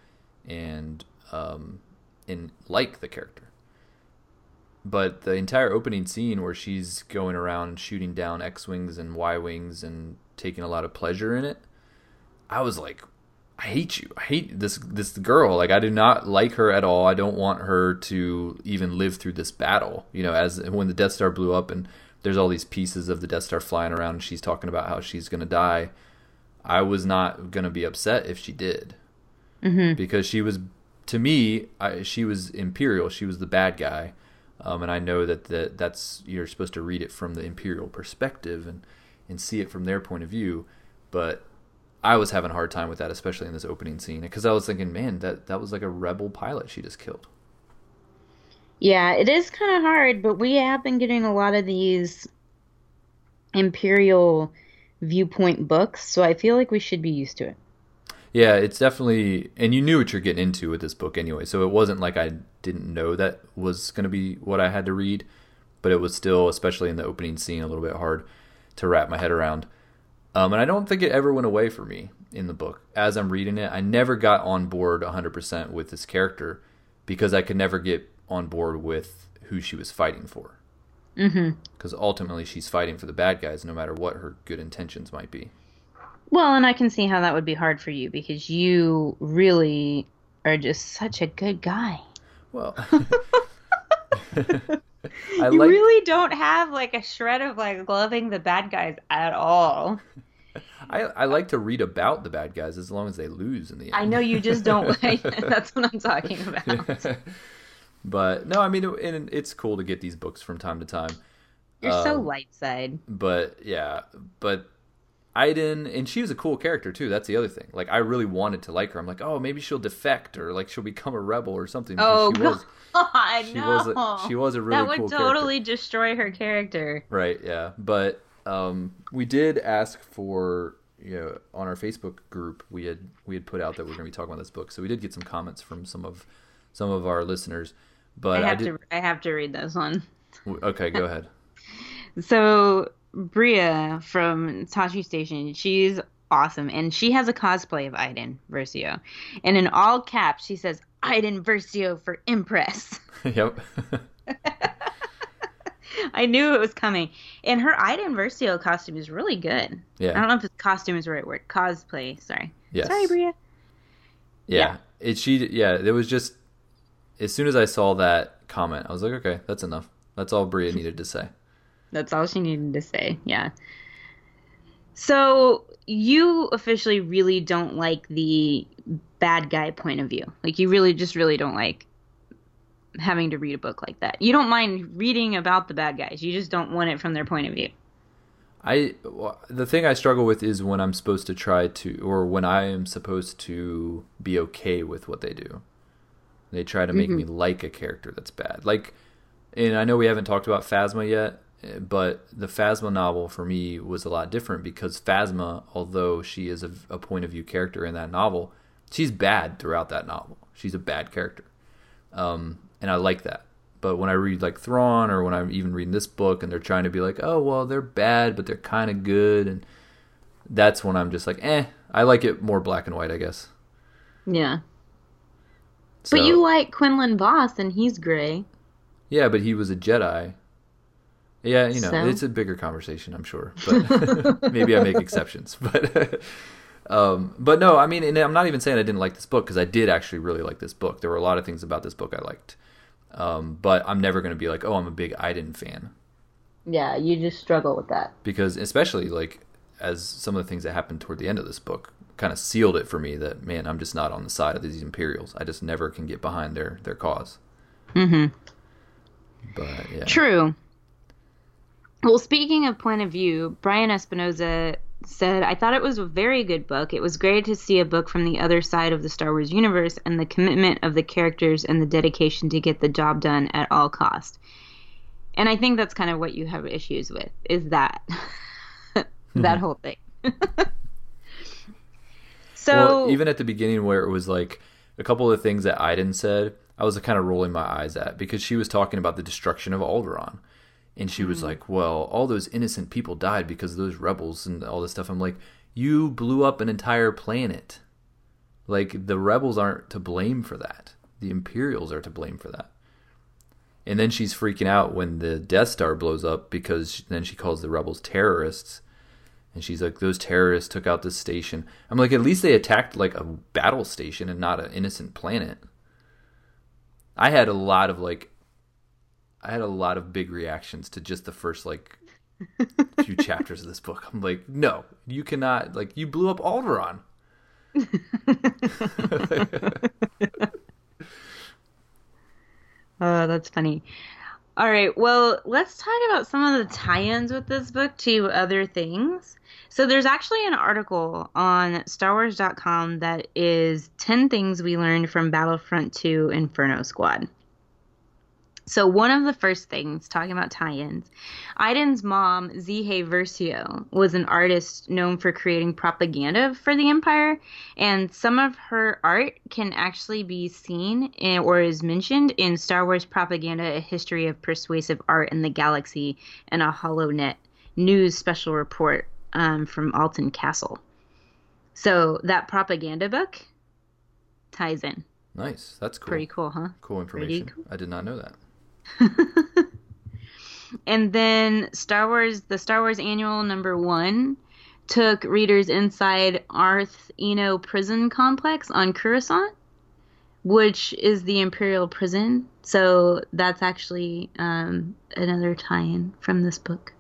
Speaker 2: and um and like the character. But the entire opening scene where she's going around shooting down X-wings and Y-wings and taking a lot of pleasure in it, I was like, I hate you. I hate this this girl. Like I do not like her at all. I don't want her to even live through this battle. You know, as when the Death Star blew up and there's all these pieces of the Death Star flying around and she's talking about how she's going to die. I was not going to be upset if she did.
Speaker 1: Mm-hmm.
Speaker 2: Because she was to me, I, she was imperial. She was the bad guy. Um, and I know that the, that's you're supposed to read it from the imperial perspective and and see it from their point of view, but I was having a hard time with that, especially in this opening scene, because I was thinking, man, that that was like a rebel pilot she just killed.
Speaker 1: Yeah, it is kind of hard, but we have been getting a lot of these imperial viewpoint books, so I feel like we should be used to it.
Speaker 2: Yeah, it's definitely, and you knew what you're getting into with this book anyway, so it wasn't like I didn't know that was going to be what I had to read, but it was still, especially in the opening scene, a little bit hard to wrap my head around. Um, and I don't think it ever went away for me in the book. As I'm reading it, I never got on board 100% with this character because I could never get on board with who she was fighting for. Because mm-hmm. ultimately, she's fighting for the bad guys, no matter what her good intentions might be.
Speaker 1: Well, and I can see how that would be hard for you because you really are just such a good guy.
Speaker 2: Well, (laughs) (laughs)
Speaker 1: I you like... really don't have like a shred of like loving the bad guys at all. (laughs)
Speaker 2: I, I like to read about the bad guys as long as they lose in the end.
Speaker 1: I know you just don't like. that's what I'm talking about.
Speaker 2: But no, I mean, it, it's cool to get these books from time to time.
Speaker 1: You're um, so light side.
Speaker 2: But yeah, but Iden, and she was a cool character too. That's the other thing. Like I really wanted to like her. I'm like, oh, maybe she'll defect or like she'll become a rebel or something.
Speaker 1: Oh
Speaker 2: she
Speaker 1: was, (laughs) God, she
Speaker 2: no. was a, she was a really cool.
Speaker 1: that would
Speaker 2: cool
Speaker 1: totally
Speaker 2: character.
Speaker 1: destroy her character.
Speaker 2: Right. Yeah. But um, we did ask for you know on our Facebook group we had we had put out that we are going to be talking about this book, so we did get some comments from some of some of our listeners. But
Speaker 1: I have
Speaker 2: I did,
Speaker 1: to I have to read this one.
Speaker 2: Okay, go ahead. (laughs)
Speaker 1: so Bria from Tosche Station, she's awesome. And she has a cosplay of Iden Versio. And in all caps, she says, Iden Versio for Impress. (laughs)
Speaker 2: yep. (laughs)
Speaker 1: I knew it was coming. And her Iden Versio costume is really good.
Speaker 2: Yeah.
Speaker 1: I don't know if costume is the right word. Cosplay. Sorry.
Speaker 2: Yes.
Speaker 1: Sorry, Bria.
Speaker 2: Yeah. yeah. It she yeah, it was just as soon as I saw that comment, I was like, okay, that's enough. That's all Bria needed to say.
Speaker 1: That's all she needed to say. Yeah. So you officially really don't like the bad guy point of view. Like you really just really don't like having to read a book like that. You don't mind reading about the bad guys. You just don't want it from their point of view.
Speaker 2: I the thing I struggle with is when I'm supposed to try to or when I am supposed to be okay with what they do. They try to make mm-hmm. me like a character that's bad. Like and I know we haven't talked about Phasma yet, but the Phasma novel for me was a lot different because Phasma, although she is a, a, point of view character in that novel, she's bad throughout that novel. She's a bad character, um, and I like that. But when I read like Thrawn, or when I'm even reading this book, and they're trying to be like, oh well, they're bad, but they're kind of good, and that's when I'm just like, eh. I like it more black and white, I guess.
Speaker 1: Yeah. So, but you like Quinlan Vos, and he's gray.
Speaker 2: Yeah, but he was a Jedi yeah, you know, so? it's a bigger conversation, I'm sure, but (laughs) maybe I make exceptions. (laughs) But um, but no, I mean, and I'm not even saying I didn't like this book because I did actually really like this book. There were a lot of things about this book I liked, um, but I'm never going to be like, oh, I'm a big Iden fan.
Speaker 1: Yeah, you just struggle with that
Speaker 2: because, especially like as some of the things that happened toward the end of this book kind of sealed it for me that man, I'm just not on the side of these Imperials. I just never can get behind their their cause.
Speaker 1: Mm-hmm.
Speaker 2: But yeah,
Speaker 1: true. Well, speaking of point of view, Brian Espinoza said, I thought it was a very good book. It was great to see a book from the other side of the Star Wars universe and the commitment of the characters and the dedication to get the job done at all cost. And I think that's kind of what you have issues with is that (laughs) that mm-hmm. whole thing. (laughs) so
Speaker 2: well, even at the beginning where it was like a couple of things that Iden said, I was kind of rolling my eyes at because she was talking about the destruction of Alderaan and she was mm-hmm. like, "Well, all those innocent people died because of those rebels and all this stuff." I'm like, "You blew up an entire planet. Like the rebels aren't to blame for that. The Imperials are to blame for that." And then she's freaking out when the Death Star blows up because then she calls the rebels terrorists. And she's like, "Those terrorists took out this station." I'm like, "At least they attacked like a battle station and not an innocent planet." I had a lot of like I had a lot of big reactions to just the first like few (laughs) chapters of this book. I'm like, no, you cannot. Like, you blew up Alderaan. (laughs) (laughs)
Speaker 1: oh, that's funny. All right, well, let's talk about some of the tie-ins with this book to other things. So there's actually an article on StarWars.com that is 10 things we learned from Battlefront 2 Inferno Squad. So one of the first things talking about tie-ins, Iden's mom, Zeehay Versio, was an artist known for creating propaganda for the Empire, and some of her art can actually be seen in, or is mentioned in Star Wars Propaganda: A History of Persuasive Art in the Galaxy and a Hollow HoloNet news special report um, from Alton Kastle. So that propaganda book ties in.
Speaker 2: Nice. That's cool.
Speaker 1: Pretty cool, huh?
Speaker 2: Cool information. Cool. I did not know that. (laughs)
Speaker 1: and then Star Wars, the Star Wars Annual number one, took readers inside Arrth-Eno prison complex on Coruscant, which is the Imperial prison. So that's actually um, another tie-in from this book.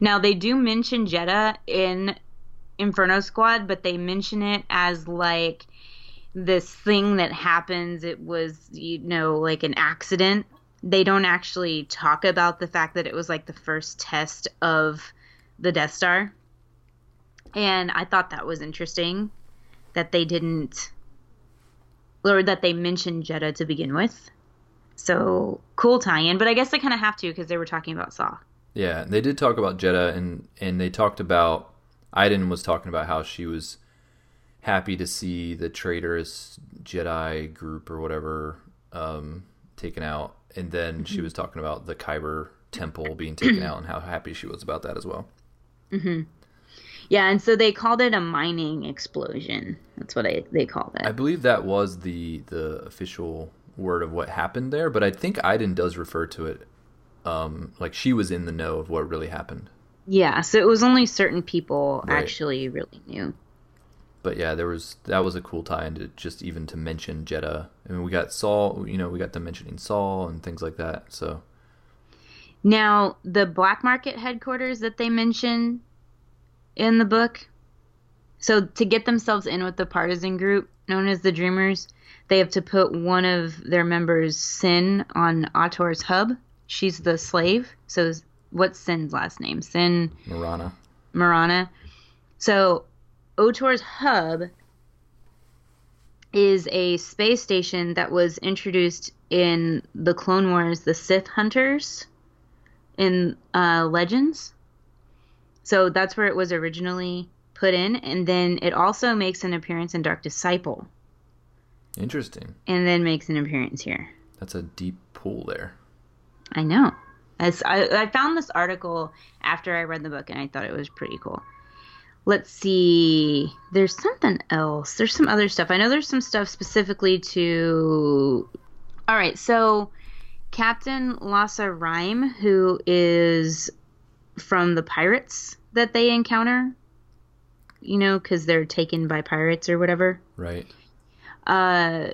Speaker 1: Now they do mention Jedha in Inferno Squad, but they mention it as like this thing that happens. It was, you know, like an accident they don't actually talk about the fact that it was like the first test of the Death Star. And I thought that was interesting that they didn't or that they mentioned Jedha to begin with. So cool tie-in, but I guess they kind of have to because they were talking about Saw.
Speaker 2: Yeah, they did talk about Jedha, and and they talked about Iden was talking about how she was happy to see the traitorous Jedi group or whatever um, taken out, and then mm-hmm. she was talking about the Kyber temple being taken out and how happy she was about that as well.
Speaker 1: Mm-hmm. Yeah, and so they called it a mining explosion. That's what I, they called it.
Speaker 2: I believe that was the the official word of what happened there, but I think Iden does refer to it um, like she was in the know of what really happened.
Speaker 1: Yeah, so it was only certain people right. actually really knew
Speaker 2: but yeah, there was that was a cool tie-in to just even to mention Jedha. I mean, we got Saw, you know, we got them mentioning Saw and things like that. So
Speaker 1: now the black market headquarters that they mention in the book. So to get themselves in with the partisan group known as the Dreamers, they have to put one of their members, Seyn, on Ator's hub. She's the slave. So what's Seyn's last name? Seyn
Speaker 2: Marana.
Speaker 1: Marana. So Otor's hub is a space station that was introduced in the Clone Wars, the Sith Hunters in uh, Legends. So that's where it was originally put in, and then it also makes an appearance in Dark Disciple.
Speaker 2: Interesting.
Speaker 1: And then makes an appearance here.
Speaker 2: That's a deep pool there.
Speaker 1: I know. As I, I found this article after I read the book, and I thought it was pretty cool let's see there's something else. There's some other stuff. I know there's some stuff specifically to all right so captain lassa rhyme who is from the pirates that they encounter you know because they're taken by pirates or whatever.
Speaker 2: Right.
Speaker 1: Uh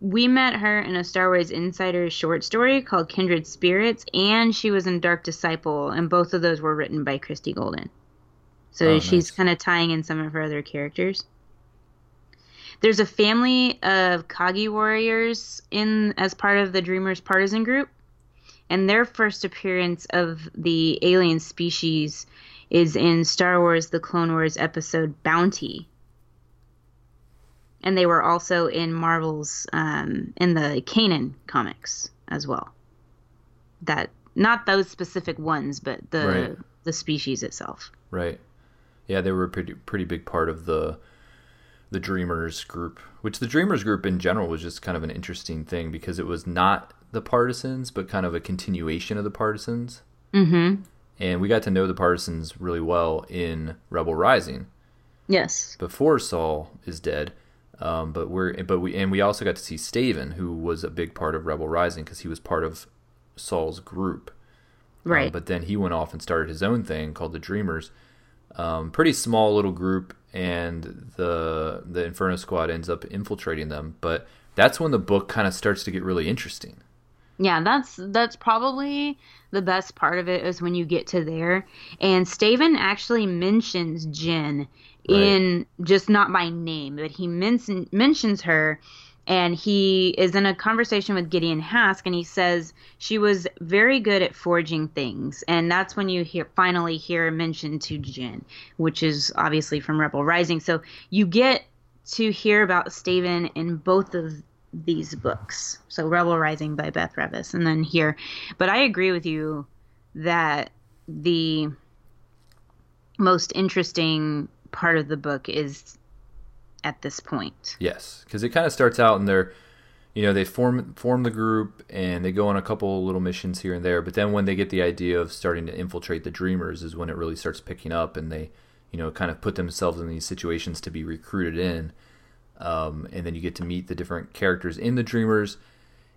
Speaker 1: we met her in a Star Wars Insider short story called Kindred Spirits, and she was in Dark Disciple, and both of those were written by Christie Golden. So oh, she's nice. kind of tying in some of her other characters. There's a family of Kagi warriors in as part of the Dreamers partisan group, and their first appearance of the alien species is in Star Wars: The Clone Wars episode Bounty. And they were also in Marvel's um, in the Kanan comics as well. That not those specific ones, but the right. the species itself.
Speaker 2: Right yeah, they were a pretty pretty big part of the the Dreamers group, which the Dreamers group in general was just kind of an interesting thing because it was not the Partisans, but kind of a continuation of the Partisans.
Speaker 1: Mm-hmm.
Speaker 2: And we got to know the Partisans really well in Rebel Rising.
Speaker 1: Yes.
Speaker 2: Before Saw is dead, um, but we're but we and we also got to see Staven, who was a big part of Rebel Rising because he was part of Saw's group.
Speaker 1: Um, right. Um,
Speaker 2: but then he went off and started his own thing called the Dreamers um, pretty small little group, and the the Inferno Squad ends up infiltrating them. But that's when the book kind of starts to get really interesting.
Speaker 1: Yeah, that's that's probably the best part of it is when you get to there. And Staven actually mentions right. in just not by name, but he men- mentions her and he is in a conversation with Gideon Hask, and he says she was very good at forging things, and that's when you hear finally hear a mention to Jyn, which is obviously from Rebel Rising. So you get to hear about Staven in both of these books. So Rebel Rising by Beth Revis, and then here. But I agree with you that the most interesting part of the book is at this point.
Speaker 2: Yes, because it kind of starts out and they're, you know, they form form the group and they go on a couple little missions here and there. But then when they get the idea of starting to infiltrate the Dreamers, is when it really starts picking up, and they, you know, kind of put themselves in these situations to be recruited in. Um, and then you get to meet the different characters in the Dreamers,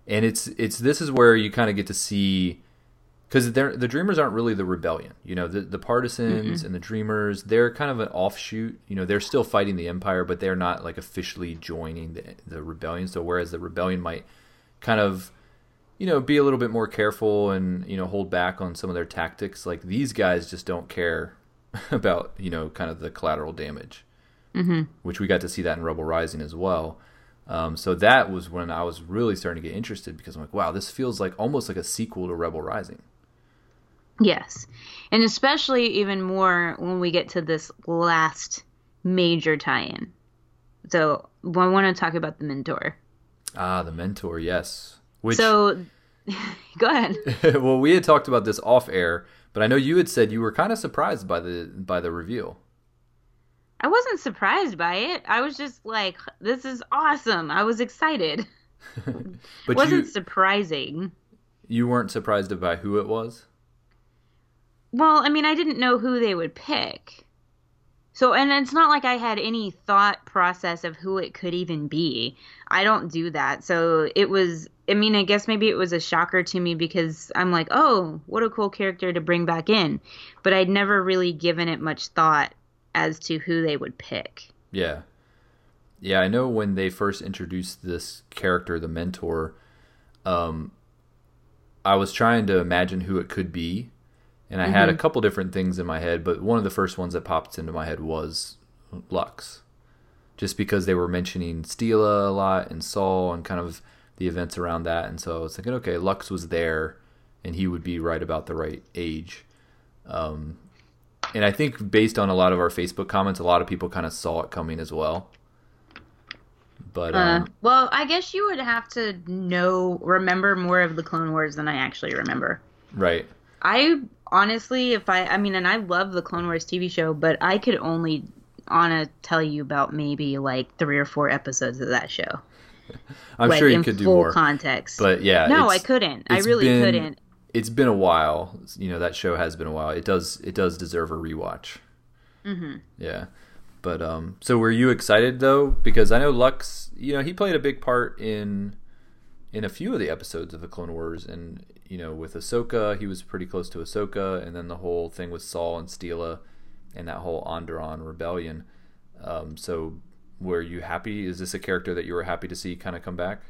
Speaker 2: and it's it's this is where you kind of get to see because the dreamers aren't really the rebellion you know the, the partisans mm and the dreamers they're kind of an offshoot you know they're still fighting the empire but they're not like officially joining the, the rebellion so whereas the rebellion might kind of you know be a little bit more careful and you know hold back on some of their tactics like these guys just don't care (laughs) about you know kind of the collateral damage mm-hmm. which we got to see that in rebel rising as well um, so that was when I was really starting to get interested because I'm like, wow, this feels like almost like a sequel to Rebel Rising.
Speaker 1: Yes. And especially even more when we get to this last major tie in. So I want to talk about the mentor.
Speaker 2: Ah, the mentor, yes.
Speaker 1: Which... So (laughs) go ahead. (laughs)
Speaker 2: well, we had talked about this off air, but I know you had said you were kind of surprised by the by the reveal.
Speaker 1: I wasn't surprised by it. I was just like, this is awesome. I was excited. (laughs) but it wasn't you, surprising.
Speaker 2: You weren't surprised by who it was?
Speaker 1: Well, I mean, I didn't know who they would pick. So, and it's not like I had any thought process of who it could even be. I don't do that. So it was, I mean, I guess maybe it was a shocker to me because I'm like, oh, what a cool character to bring back in. But I'd never really given it much thought as to who they would pick.
Speaker 2: Yeah. Yeah, I know when they first introduced this character, the mentor, um, I was trying to imagine who it could be and I mm-hmm. had a mm-hmm. couple different things in my head, but one of the first ones that popped into my head was Lux, just because they were mentioning Steela a lot and Saw and kind of the events around that, and so I was thinking, okay, Lux was there, and he would be right about the right age. Um, and I think based on a lot of our Facebook comments, a lot of people kind of saw it coming as well. But uh, um,
Speaker 1: uh, well, I guess you would have to know remember more of the Clone Wars than I actually remember.
Speaker 2: Right.
Speaker 1: I honestly, if I, I mean, and I love the Clone Wars TV show, but I could only, Anna, tell you about maybe like three or four episodes of that show.
Speaker 2: I'm like, sure you could do more
Speaker 1: context,
Speaker 2: but yeah,
Speaker 1: no, I couldn't. I really
Speaker 2: been,
Speaker 1: couldn't.
Speaker 2: It's been a while. You know that show has been a while. It does. It does deserve a rewatch. Mm-hmm. Yeah, but um, so were you excited though? Because I know Lux. You know he played a big part in in a few of the episodes of the Clone Wars, and you know, with Ahsoka, he was pretty close to Ahsoka, and then the whole thing with Saw and Steela, and that whole Onderon rebellion. Um, so, were you happy? Is this a character that you were happy to see kind of come back?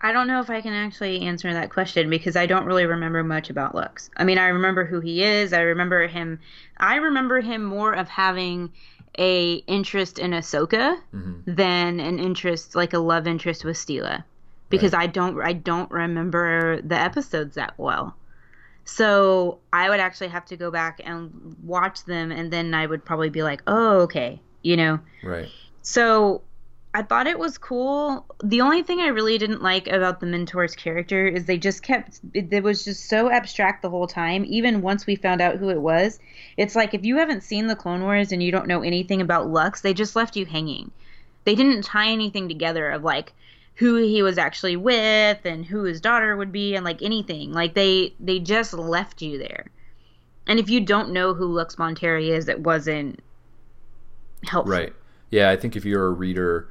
Speaker 1: I don't know if I can actually answer that question because I don't really remember much about Lux. I mean, I remember who he is. I remember him. I remember him more of having a interest in Ahsoka mm-hmm. than an interest, like a love interest with Steela because right. I don't I don't remember the episodes that well. So I would actually have to go back and watch them, and then I would probably be like, "Oh, okay," you know.
Speaker 2: Right.
Speaker 1: So I thought it was cool. The only thing I really didn't like about the mentor's character is they just kept it, it, was just so abstract the whole time. Even once we found out who it was, it's like if you haven't seen the Clone Wars and you don't know anything about Lux, they just left you hanging. They didn't tie anything together of like, who he was actually with and who his daughter would be and like anything. Like they they just left you there. And if you don't know who Lux Bonteri is, it wasn't helpful.
Speaker 2: Right. Yeah, I think if you're a reader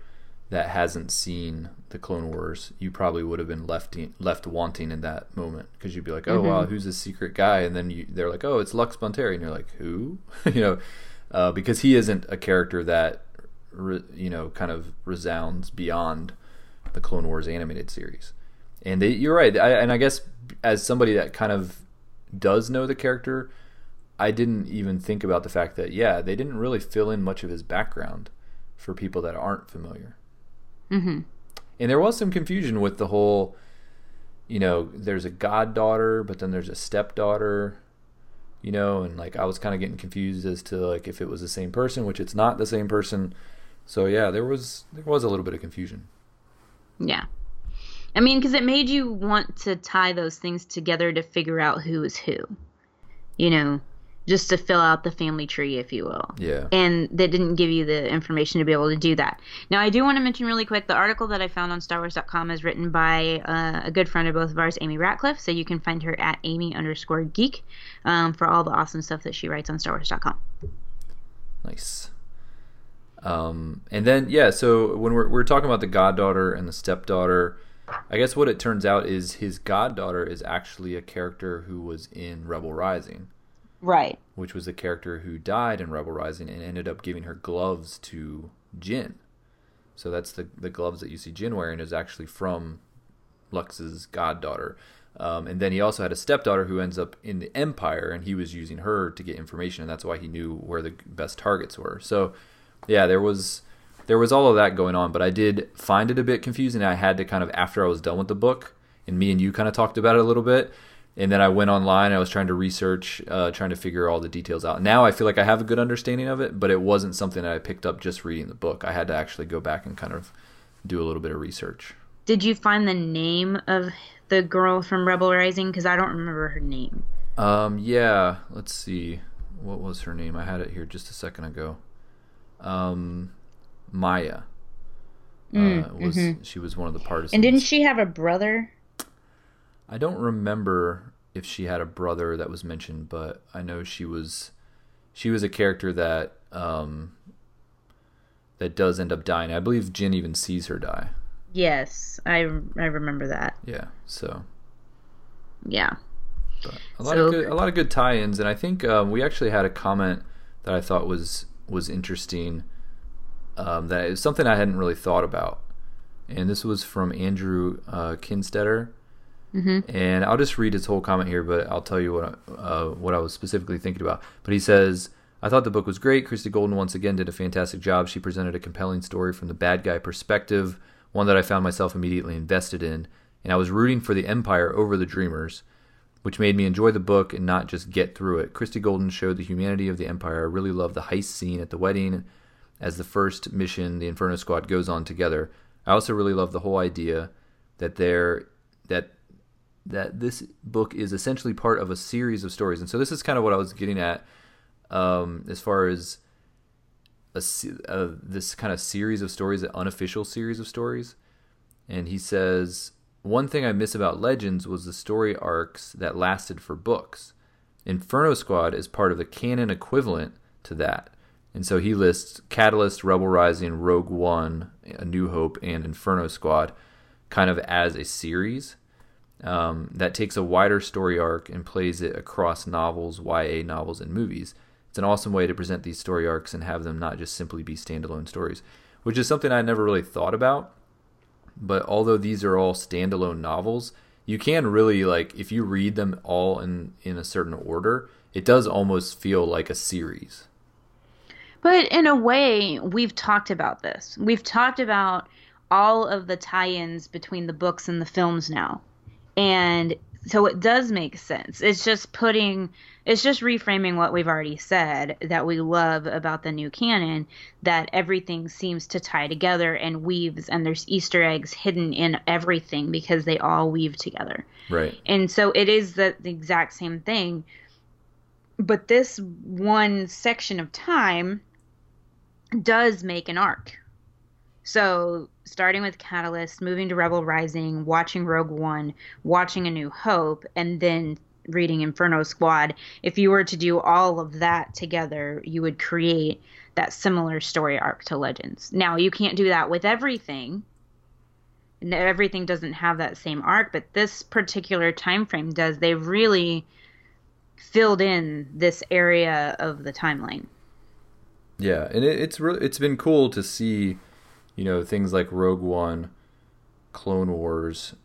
Speaker 2: that hasn't seen the Clone Wars, you probably would have been left left wanting in that moment because you'd be like, "Oh mm-hmm. wow, who's this secret guy?" And then you, they're like, "Oh, it's Lux Bonteri," and you're like, "Who?" (laughs) you know, uh, because he isn't a character that re, you know kind of resounds beyond the Clone Wars animated series. And they, you're right. I, and I guess as somebody that kind of does know the character, I didn't even think about the fact that yeah, they didn't really fill in much of his background for people that aren't familiar. Mm-hmm. And there was some confusion with the whole, you know, there's a goddaughter, but then there's a stepdaughter, you know, and like I was kind of getting confused as to like if it was the same person, which it's not the same person. So yeah, there was there was a little bit of confusion.
Speaker 1: Yeah. I mean, because it made you want to tie those things together to figure out who is who. You know, just to fill out the family tree, if you will.
Speaker 2: Yeah.
Speaker 1: And they didn't give you the information to be able to do that. Now, I do want to mention really quick the article that I found on StarWars.com is written by uh, a good friend of both of ours, Amy Ratcliffe. So you can find her at Amy underscore geek um, for all the awesome stuff that she writes on StarWars.com.
Speaker 2: Nice. Um, and then yeah, so when we're we're talking about the goddaughter and the stepdaughter, I guess what it turns out is his goddaughter is actually a character who was in Rebel Rising.
Speaker 1: Right.
Speaker 2: Which was a character who died in Rebel Rising and ended up giving her gloves to Jyn. So that's the the gloves that you see Jyn wearing is actually from Lux's goddaughter. Um, and then he also had a stepdaughter who ends up in the Empire, and he was using her to get information, and that's why he knew where the best targets were. So, yeah, there was there was all of that going on, but I did find it a bit confusing. I had to kind of after I was done with the book, and me and you kind of talked about it a little bit, and then I went online. I was trying to research, uh, trying to figure all the details out. Now I feel like I have a good understanding of it, but it wasn't something that I picked up just reading the book. I had to actually go back and kind of do a little bit of research.
Speaker 1: Did you find the name of the girl from Rebel Rising? Because I don't remember her name.
Speaker 2: Um, yeah. Let's see. What was her name? I had it here just a second ago. Um, Maia.
Speaker 1: Mm,
Speaker 2: uh, was
Speaker 1: mm-hmm.
Speaker 2: she was one of the partisans?
Speaker 1: And didn't she have a brother?
Speaker 2: I don't remember if she had a brother that was mentioned, but I know she was she was a character that um that does end up dying. I believe Jyn even sees her die.
Speaker 1: Yes, I I remember that.
Speaker 2: Yeah, so
Speaker 1: yeah,
Speaker 2: but a lot so, of good, a lot of good tie-ins, and I think um, we actually had a comment that I thought was was interesting. Um, that is something I hadn't really thought about, and this was from Andrew uh, Kinstetter.
Speaker 1: Mm-hmm.
Speaker 2: And I'll just read his whole comment here, but I'll tell you what uh, what I was specifically thinking about. But he says, "I thought the book was great. Christie Golden once again did a fantastic job. She presented a compelling story from the bad guy perspective." one that I found myself immediately invested in, and I was rooting for the Empire over the Dreamers, which made me enjoy the book and not just get through it. Christie Golden showed the humanity of the Empire. I really love the heist scene at the wedding as the first mission the Inferno Squad goes on together. I also really love the whole idea that there that that this book is essentially part of a series of stories. And so this is kind of what I was getting at um, as far as a, uh, this kind of series of stories, an unofficial series of stories. And he says, One thing I miss about Legends was the story arcs that lasted for books. Inferno Squad is part of the canon equivalent to that. And so he lists Catalyst, Rebel Rising, Rogue One, A New Hope, and Inferno Squad kind of as a series um, that takes a wider story arc and plays it across novels, YA novels, and movies. It's an awesome way to present these story arcs and have them not just simply be standalone stories, which is something I never really thought about. But although these are all standalone novels, you can really like if you read them all in in a certain order, it does almost feel like a series.
Speaker 1: But in a way, we've talked about this. We've talked about all of the tie-ins between the books and the films now. And so it does make sense. It's just putting it's just reframing what we've already said that we love about the new canon that everything seems to tie together and weaves and there's easter eggs hidden in everything because they all weave together.
Speaker 2: Right.
Speaker 1: And so it is the, the exact same thing. But this one section of time does make an arc so starting with catalyst moving to rebel rising watching rogue one watching a new hope and then reading Inferno Squad, if you were to do all of that together, you would create that similar story arc to Legends. Now, you can't do that with everything. Everything doesn't have that same arc, but this particular time frame does. They really filled in this area of the timeline.
Speaker 2: Yeah, and it, it's it's been cool to see, you know, things like Rogue One, Clone Wars,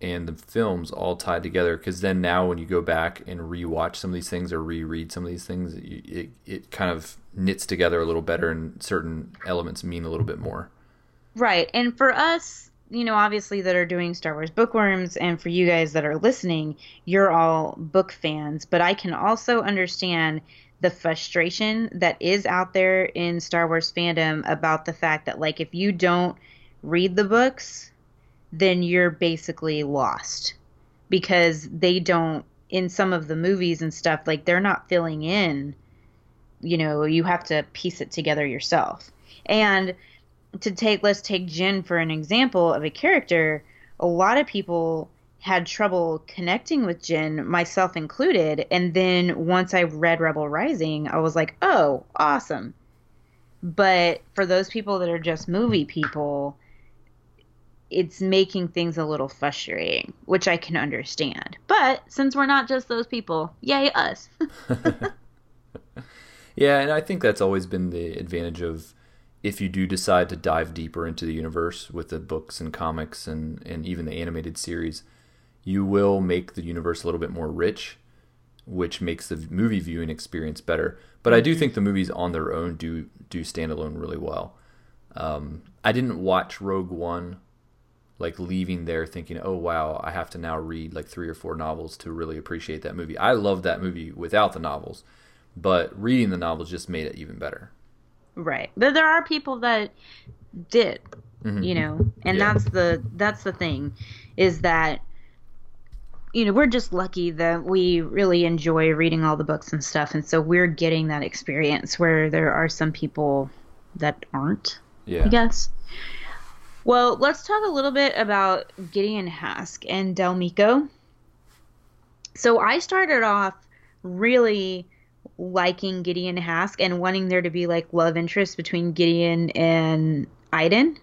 Speaker 2: and the films all tied together. Because then now when you go back and rewatch some of these things or reread some of these things it, it, kind of knits together a little better and certain elements mean a little bit more.
Speaker 1: Right. And for us you know obviously that are doing star wars bookworms and for you guys that are listening you're all book fans. But i can also understand the frustration that is out there in star wars fandom about the fact that like if you don't read the books then you're basically lost because they don't in some of the movies and stuff like they're not filling in you know you have to piece it together yourself. And to take let's take Jyn for an example of a character a lot of people had trouble connecting with Jyn myself included and then once I read Rebel Rising I was like oh awesome but for those people that are just movie people it's making things a little frustrating, which I can understand. But since we're not just those people, yay us. (laughs) (laughs)
Speaker 2: yeah, and I think that's always been the advantage of if you do decide to dive deeper into the universe with the books and comics and, and even the animated series, you will make the universe a little bit more rich, which makes the movie viewing experience better. But. I do mm-hmm. think the movies on their own do do stand alone really well. Um, I didn't watch Rogue One like leaving there thinking, oh wow, I have to now read like three or four novels to really appreciate that movie. I love that movie without the novels, but reading the novels just made it even better.
Speaker 1: Right, but there are people that did, mm-hmm. you know, and yeah. that's the that's the thing, is that you know we're just lucky that we really enjoy reading all the books and stuff, and so we're getting that experience where there are some people that aren't. Yeah. I guess. Well, let's talk a little bit about Gideon Hask and Del Meeko. So I started off really liking Gideon Hask and wanting there to be like love interest between Gideon and Iden.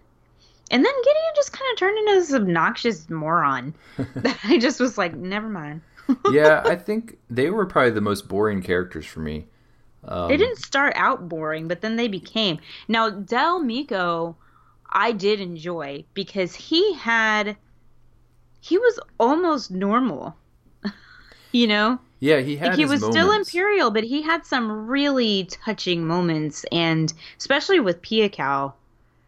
Speaker 1: And then Gideon just kind of turned into this obnoxious moron that (laughs) (laughs) I just was like, never mind. (laughs)
Speaker 2: yeah, I think they were probably the most boring characters for me.
Speaker 1: Um, they didn't start out boring, but then they became. Now, Del Meeko I did enjoy because he had he was almost normal. you know?
Speaker 2: Yeah, he had. Like
Speaker 1: he was
Speaker 2: moments.
Speaker 1: still imperial, but he had some really touching moments, and especially with Pia Cow.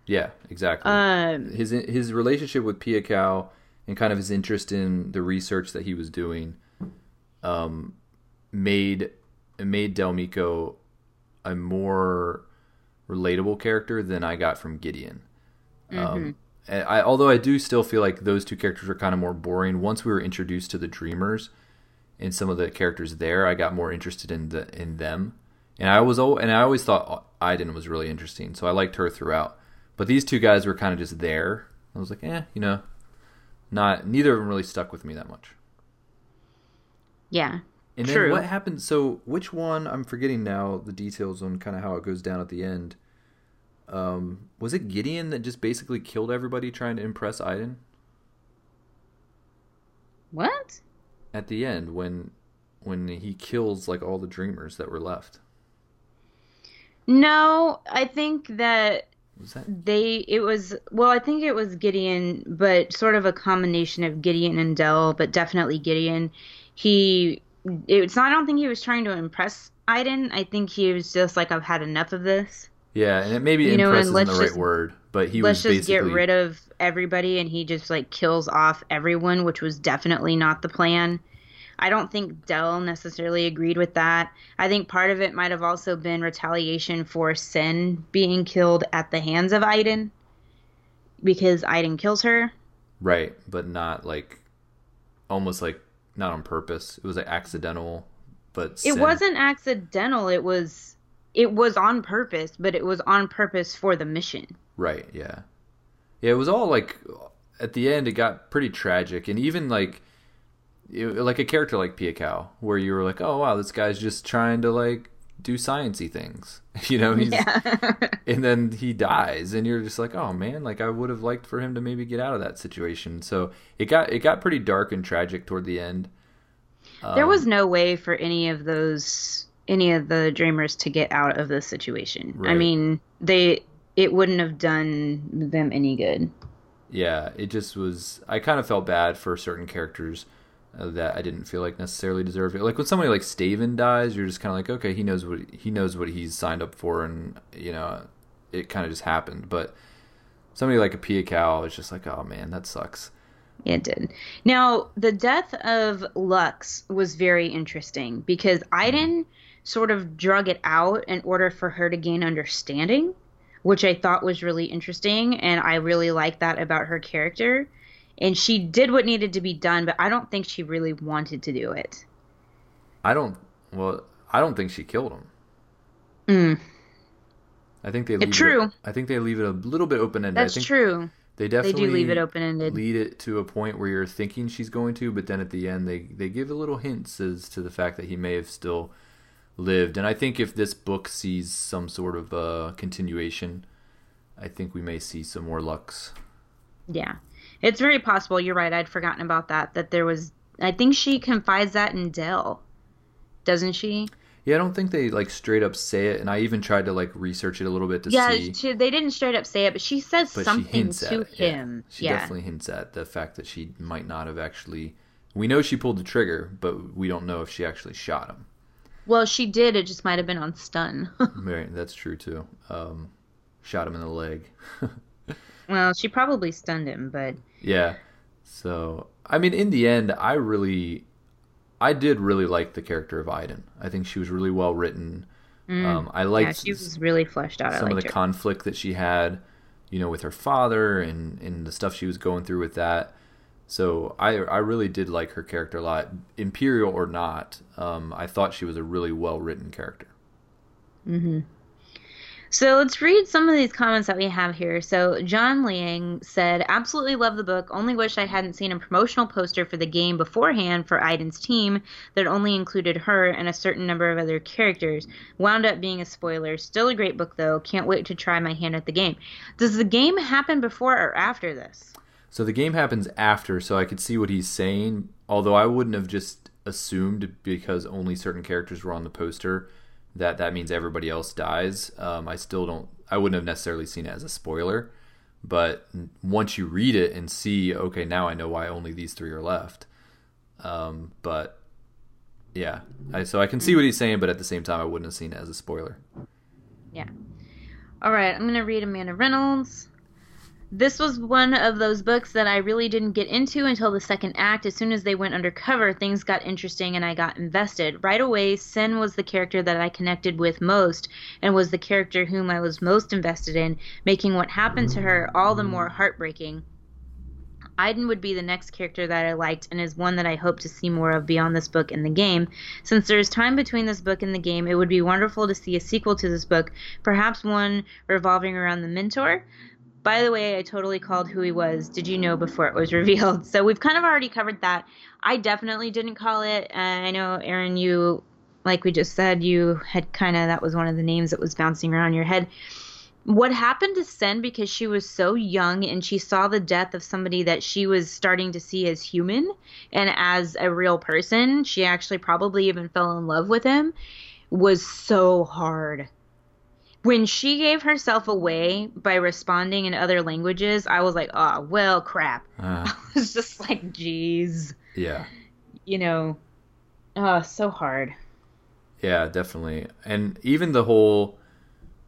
Speaker 2: Yeah, exactly. Um, his his relationship with Pia Cow and kind of his interest in the research that he was doing, um, made made Del Meeko a more relatable character than I got from Gideon. Um, mm-hmm. Um, I, although I do still feel like those two characters are kind of more boring. Once we were introduced to the Dreamers and some of the characters there, I got more interested in the in them. And I was and I always thought Iden was really interesting, so I liked her throughout. But these two guys were kind of just there. I was like, eh, you know, not neither of them really stuck with me that much.
Speaker 1: Yeah.
Speaker 2: And then what happened? So which one? I'm forgetting now the details on kind of how it goes down at the end. Um, was it Gideon that just basically killed everybody trying to impress Iden?
Speaker 1: What?
Speaker 2: At the end, when when he kills like all the dreamers that were left.
Speaker 1: No, I think that, that they it was well, I think it was Gideon, but sort of a combination of Gideon and Del, but definitely Gideon. He it's not I don't think he was trying to impress Iden. I think he was just like I've had enough of this.
Speaker 2: Yeah, and it maybe you know, impress isn't the right just, word, but he
Speaker 1: let's
Speaker 2: was
Speaker 1: just get rid of everybody, and he just like kills off everyone, which was definitely not the plan. I don't think Del necessarily agreed with that. I think part of it might have also been retaliation for Seyn being killed at the hands of Iden because Iden kills her.
Speaker 2: Right, but not like almost like not on purpose. It was like accidental, but
Speaker 1: Seyn... it wasn't accidental. It was it was on purpose, but it was on purpose for the mission.
Speaker 2: Right. Yeah. Yeah. It was all like at the end. It got pretty tragic, and even like it, like a character like Pia Cow, where you were like, oh wow, this guy's just trying to like do sciency things, (laughs) you know? He's, yeah. (laughs) and then he dies, and you're just like, oh man, like I would have liked for him to maybe get out of that situation. So it got it got pretty dark and tragic toward the end.
Speaker 1: There was um, no way for any of those any of the dreamers to get out of this situation. Right. I mean, they it wouldn't have done them any good.
Speaker 2: Yeah, it just was. I kind of felt bad for certain characters that I didn't feel like necessarily deserved it. Like when somebody like Staven dies, you're just kind of like, okay, he knows what he knows what he's signed up for, and you know, it kind of just happened. But somebody like a Pia Cow is just like, oh man, that sucks.
Speaker 1: It did. Now, the death of Lux was very interesting because mm-hmm. Iden sort of drug it out in order for her to gain understanding, which I thought was really interesting. And I really like that about her character. And she did what needed to be done, but I don't think she really wanted to do it.
Speaker 2: I don't. Well, I don't think she killed him.
Speaker 1: Mm.
Speaker 2: I think they leave
Speaker 1: true.
Speaker 2: It, I think they leave it a little bit open ended.
Speaker 1: That's
Speaker 2: I think
Speaker 1: true.
Speaker 2: They definitely
Speaker 1: they do leave it open ended.
Speaker 2: Lead it to a point where you're thinking she's going to, but then at the end they they give a little hints as to the fact that he may have still lived. And I think if this book sees some sort of uh, continuation, I think we may see some more Lux.
Speaker 1: Yeah, it's very possible. You're right. I'd forgotten about that. That there was. I think she confides that in Del, doesn't she?
Speaker 2: Yeah, I don't think they like straight up say it, and I even tried to like research it a little bit to
Speaker 1: yeah,
Speaker 2: see.
Speaker 1: she, they didn't straight up say it, but she says
Speaker 2: but
Speaker 1: something
Speaker 2: she
Speaker 1: to him.
Speaker 2: Yeah. She
Speaker 1: yeah.
Speaker 2: definitely hints at the fact that she might not have actually. We know she pulled the trigger, but we don't know if she actually shot him.
Speaker 1: Well, she did. It just might have been on stun. (laughs)
Speaker 2: right, that's true too. Um, shot him in the leg. (laughs)
Speaker 1: well, she probably stunned him, but
Speaker 2: yeah. So I mean, in the end, I really, I did really like the character of Iden. I think she was really well written. Um, I liked
Speaker 1: yeah, she was really fleshed out.
Speaker 2: Some of the
Speaker 1: her.
Speaker 2: conflict that she had, you know, with her father and and the stuff she was going through with that. So I I really did like her character a lot, imperial or not. Um, I thought she was a really well written character.
Speaker 1: So let's read some of these comments that we have here. So John Liang said, "Absolutely love the book. Only wish I hadn't seen a promotional poster for the game beforehand for Iden's team that only included her and a certain number of other characters. Wound up being a spoiler. Still a great book though. Can't wait to try my hand at the game. Does the game happen before or after this?
Speaker 2: So the game happens after, so I could see what he's saying. Although I wouldn't have just assumed because only certain characters were on the poster that that means everybody else dies. Um, I still don't. I wouldn't have necessarily seen it as a spoiler. But once you read it and see, okay, now I know why only these three are left. Um, but yeah, I, so I can see what he's saying, but at the same time, I wouldn't have seen it as a spoiler.
Speaker 1: Yeah. All right, I'm to read Amanda Reynolds. This was one of those books that I really didn't get into until the second act. As soon as they went undercover, things got interesting and I got invested. Right away, Seyn was the character that I connected with most and was the character whom I was most invested in, making what happened to her all the more heartbreaking. Iden would be the next character that I liked and is one that I hope to see more of beyond this book and the game. Since there is time between this book and the game, it would be wonderful to see a sequel to this book, perhaps one revolving around the mentor. By the way, I totally called who he was. Did you know before it was (laughs) revealed? So we've kind of already covered that. I definitely didn't call it. Uh, I know, Aaron, you, like we just said, you had kind of, that was one of the names that was bouncing around your head what happened to Seyn because she was so young and she saw the death of somebody that she was starting to see as human and as a real person, she actually probably even fell in love with him, was so hard. When she gave herself away by responding in other languages, I was like, oh, well, crap.
Speaker 2: Uh, (laughs)
Speaker 1: I was just like, geez.
Speaker 2: yeah,
Speaker 1: You know, oh, so hard.
Speaker 2: yeah, definitely. And even the whole,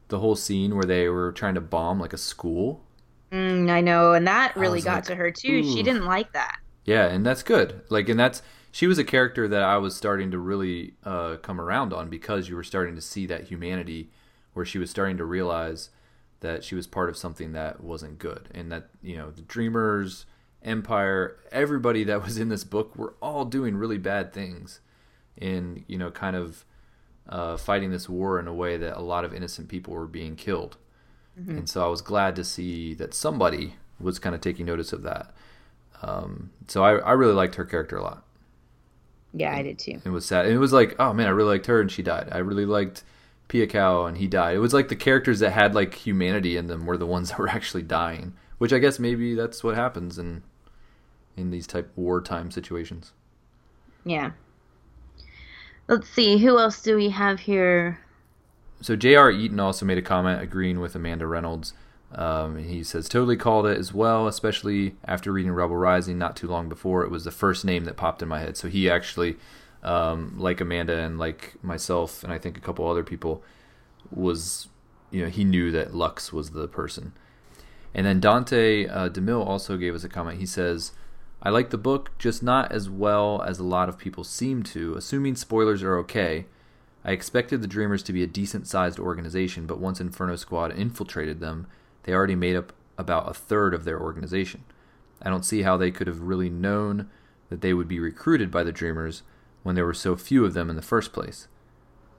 Speaker 2: the whole scene where they were trying to bomb like a school.
Speaker 1: Mm, I know. And that really got
Speaker 2: like,
Speaker 1: to her, too. She didn't like that.
Speaker 2: Yeah, and that's good. Like, and that's she was a character that I was starting to really uh, come around on because you were starting to see that humanity, where she was starting to realize that she was part of something that wasn't good, and that you know the Dreamers, Empire, everybody that was in this book were all doing really bad things, in you know kind of uh, fighting this war in a way that a lot of innocent people were being killed. And so I was glad to see that somebody was kind of taking notice of that. Um, so I, I really liked her character a lot.
Speaker 1: Yeah, I did too.
Speaker 2: It was sad. And it was like, oh man, I really liked her and she died. I really liked Piakau and he died. It was like the characters that had like humanity in them were the ones (laughs) that were actually dying. Which I guess maybe that's what happens in in these type wartime situations.
Speaker 1: Yeah. Let's see, who else do we have here?
Speaker 2: So J.R. Eaton also made a comment agreeing with Amanda Reynolds. Um, he says totally called it as well, especially after reading Rebel Rising not too long before. It was the first name that popped in my head. So he actually, um, like Amanda and like myself, and I think a couple other people, was you know he knew that Lux was the person. And then Dante uh, DeMille also gave us a comment. He says, I like the book, just not as well as a lot of people seem to. Assuming spoilers are okay, I expected the Dreamers to be a decent sized organization, but once Inferno Squad infiltrated them, they already made up about a third of their organization. I don't see how they could have really known that they would be recruited by the Dreamers when there were so few of them in the first place.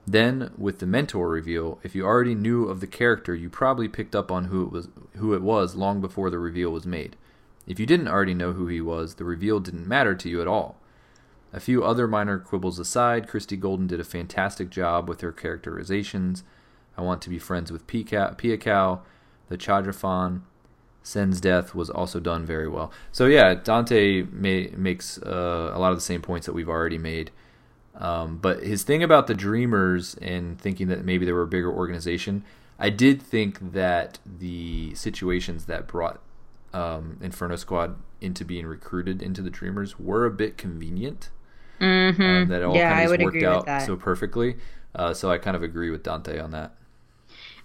Speaker 2: Then, with the mentor reveal, if you already knew of the character, you probably picked up on who it was who it was long before the reveal was made. If you didn't already know who he was, the reveal didn't matter to you at all. A few other minor quibbles aside, Christie Golden did a fantastic job with her characterizations. I want to be friends with Piakau, the Chadra-Fan. Seyn's death was also done very well. So yeah, Dante may, makes uh, a lot of the same points that we've already made. Um, but his thing about the Dreamers and thinking that maybe they were a bigger organization, I did think that the situations that brought um, Inferno Squad into being recruited into the Dreamers were a bit convenient.
Speaker 1: Mm-hmm. Um,
Speaker 2: that all yeah, kind of worked out so perfectly. Uh, so I kind of agree with Dante on that.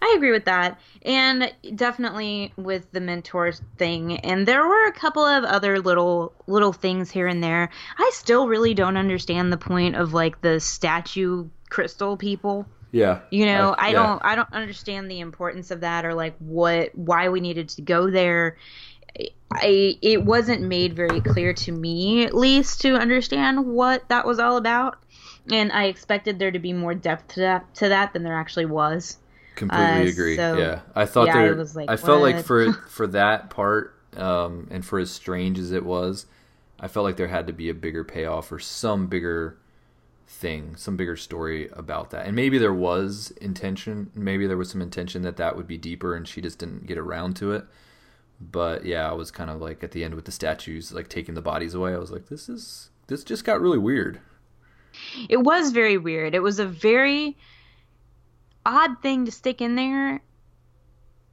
Speaker 1: I agree with that. And definitely with the mentors thing. And there were a couple of other little little things here and there. I still really don't understand the point of like the statue crystal people.
Speaker 2: Yeah.
Speaker 1: You know, I, I don't I don't understand the importance of that or like what why we needed to go there. I it wasn't made very clear to me at least to understand what that was all about. And I expected there to be more depth to that to that than there actually was.
Speaker 2: Completely uh, agree. So, yeah, I thought yeah, there. I, like, I felt like for (laughs) for that part, um, and for as strange as it was, I felt like there had to be a bigger payoff or some bigger thing, some bigger story about that. And maybe there was intention. Maybe there was some intention that that would be deeper, and she just didn't get around to it. But yeah, I was kind of like at the end with the statues, like taking the bodies away. I was like, this is this just got really weird.
Speaker 1: It was very weird. It was a very odd thing to stick in there.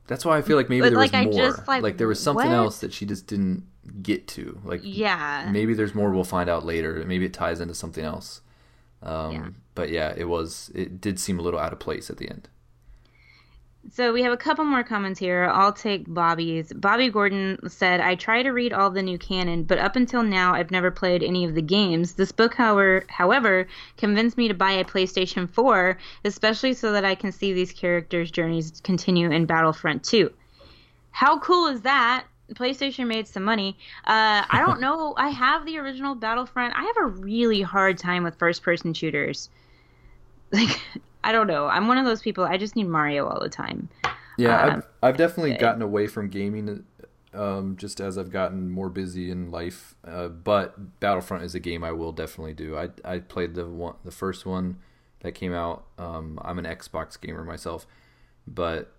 Speaker 2: That's why I feel like maybe but, there like, was more. Just, like, like, there was something what? else that she just didn't get to. Like
Speaker 1: yeah,
Speaker 2: maybe there's more. We'll find out later. Maybe it ties into something else. Um, yeah. But yeah, it was. It did seem a little out of place at the end.
Speaker 1: So we have a couple more comments here. I'll take Bobby's. Bobby Gordon said, I try to read all the new canon, but up until now I've never played any of the games. This book, however, however, convinced me to buy a PlayStation 4, especially so that I can see these characters' journeys continue in Battlefront 2. How cool is that? PlayStation made some money. Uh, I don't (laughs) know. I have the original Battlefront. I have a really hard time with first person shooters. (laughs) Like, I don't know. I'm one of those people. I just need Mario all the time.
Speaker 2: Yeah, um, I've, I've definitely gotten away from gaming um, just as I've gotten more busy in life. Uh, but Battlefront is a game I will definitely do. I I played the one the first one that came out. Um, I'm an Xbox gamer myself, but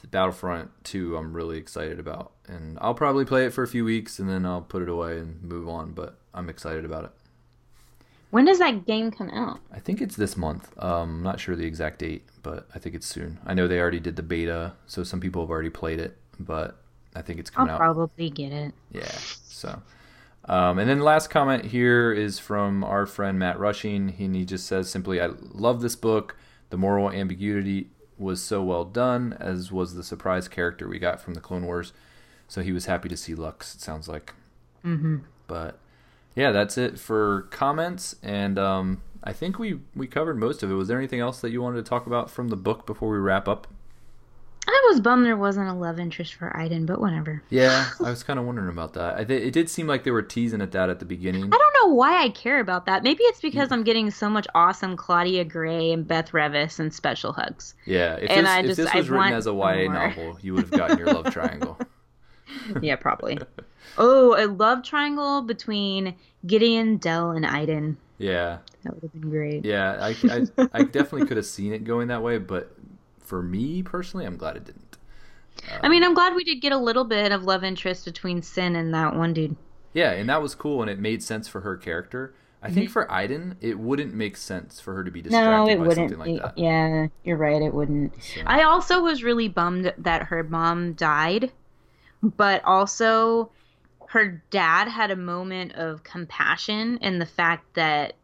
Speaker 2: the Battlefront 2 I'm really excited about, and I'll probably play it for a few weeks and then I'll put it away and move on. But I'm excited about it.
Speaker 1: When does that game come out?
Speaker 2: I think it's this month. Um, I'm not sure the exact date, but I think it's soon. I know they already did the beta, so some people have already played it, but I think it's coming out.
Speaker 1: I'll
Speaker 2: out.
Speaker 1: probably get it.
Speaker 2: Yeah. So, um, and then the last comment here is from our friend Matt Rushing, and he just says simply, "I love this book. The moral ambiguity was so well done, as was the surprise character we got from the Clone Wars. So he was happy to see Lux. It sounds like.
Speaker 1: Mm-hmm.
Speaker 2: But yeah, that's it for comments, and um, I think we we covered most of it. Was there anything else that you wanted to talk about from the book before we wrap up?
Speaker 1: I was bummed there wasn't a love interest for Iden, but whatever.
Speaker 2: Yeah, (laughs) I was kind of wondering about that. Th- it did seem like they were teasing at that at the beginning. I
Speaker 1: don't know why I care about that. Maybe it's because yeah. I'm getting so much awesome Claudia Gray and Beth Revis and special hugs.
Speaker 2: Yeah, if, and this, I if just, this was I written as a YA more. novel, you would have gotten your love (laughs) triangle.
Speaker 1: Yeah, probably. Oh, a love triangle between Gideon, Del, and Iden.
Speaker 2: Yeah.
Speaker 1: That would have been great.
Speaker 2: Yeah, I, I, I definitely could have seen it going that way, but for me personally, I'm glad it didn't.
Speaker 1: Um, I mean, I'm glad we did get a little bit of love interest between Seyn and that one dude.
Speaker 2: Yeah, and that was cool, and it made sense for her character. I think mm-hmm. for Iden, it wouldn't make sense for her to be distracted no, it by wouldn't. something like that.
Speaker 1: Yeah, you're right. It wouldn't. So. I also was really bummed that her mom died, but also her dad had a moment of compassion in the fact that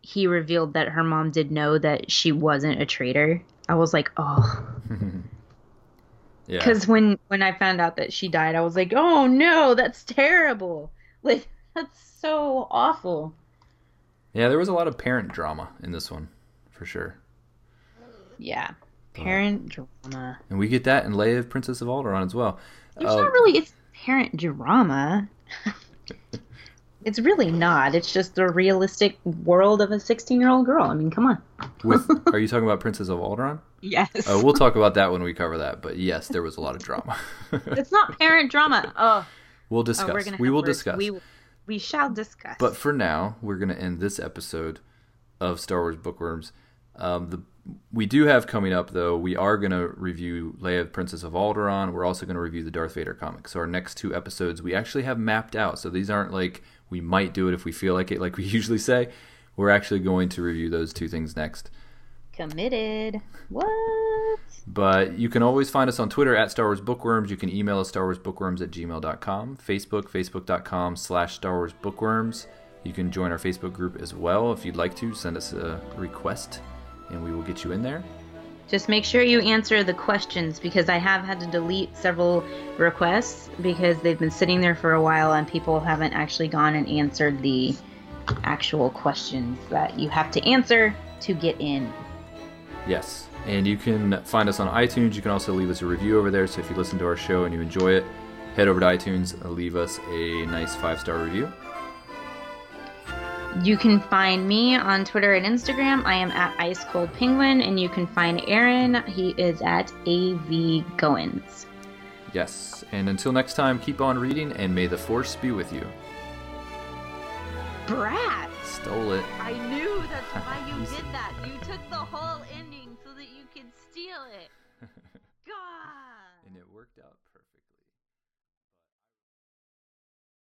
Speaker 1: he revealed that her mom did know that she wasn't a traitor. I was like, oh. (laughs) yeah. Because when when I found out that she died, I was like, oh no, that's terrible. (laughs) Like that's so awful.
Speaker 2: Yeah, there was a lot of parent drama in this one, for sure.
Speaker 1: Yeah, parent drama.
Speaker 2: And we get that in Leia, Princess of Alderaan, as well.
Speaker 1: There's uh, not really. It's parent drama. (laughs) it's really not. It's just the realistic world of a 16 year old girl. I mean, come on.
Speaker 2: With (laughs) are you talking about Princess of Alderaan?
Speaker 1: Yes.
Speaker 2: Uh, we'll talk about that when we cover that. But yes, there was a lot of drama. (laughs)
Speaker 1: it's not parent drama. Oh.
Speaker 2: We'll discuss.
Speaker 1: Oh,
Speaker 2: we will
Speaker 1: words.
Speaker 2: discuss.
Speaker 1: We, we shall discuss.
Speaker 2: But for now, we're going to end this episode of Star Wars Bookworms. Um, the we do have coming up though. We are going to review Leia, Princess of Alderaan. We're also going to review the Darth Vader comic. So our next two episodes we actually have mapped out. So these aren't like we might do it if we feel like it, like we (laughs) usually say. We're actually going to review those two things next.
Speaker 1: Committed. What?
Speaker 2: But you can always find us on Twitter at Star Wars Bookworms. You can email us starwarsbookworms at gmail.com. Facebook, facebook.com slash Star Wars Bookworms. You can join our Facebook group as well if you'd like to. Send us a request and we will get you in there.
Speaker 1: Just make sure you answer the questions because I have had to delete several requests because they've been sitting there for a while and people haven't actually gone and answered the actual questions that you have to answer to get in.
Speaker 2: Yes. And you can find us on iTunes. You can also leave us a review over there. So if you listen to our show and you enjoy it, head over to iTunes and leave us a nice five star review.
Speaker 1: You can find me on Twitter and Instagram. I am at Ice Cold Penguin, and you can find Aaron. He is at AV Goins.
Speaker 2: Yes. And until next time, keep on reading, and may the Force be with you.
Speaker 1: Brat!
Speaker 2: Stole it.
Speaker 1: I knew that's (laughs) why you did that. You took the whole ending so that you could steal it.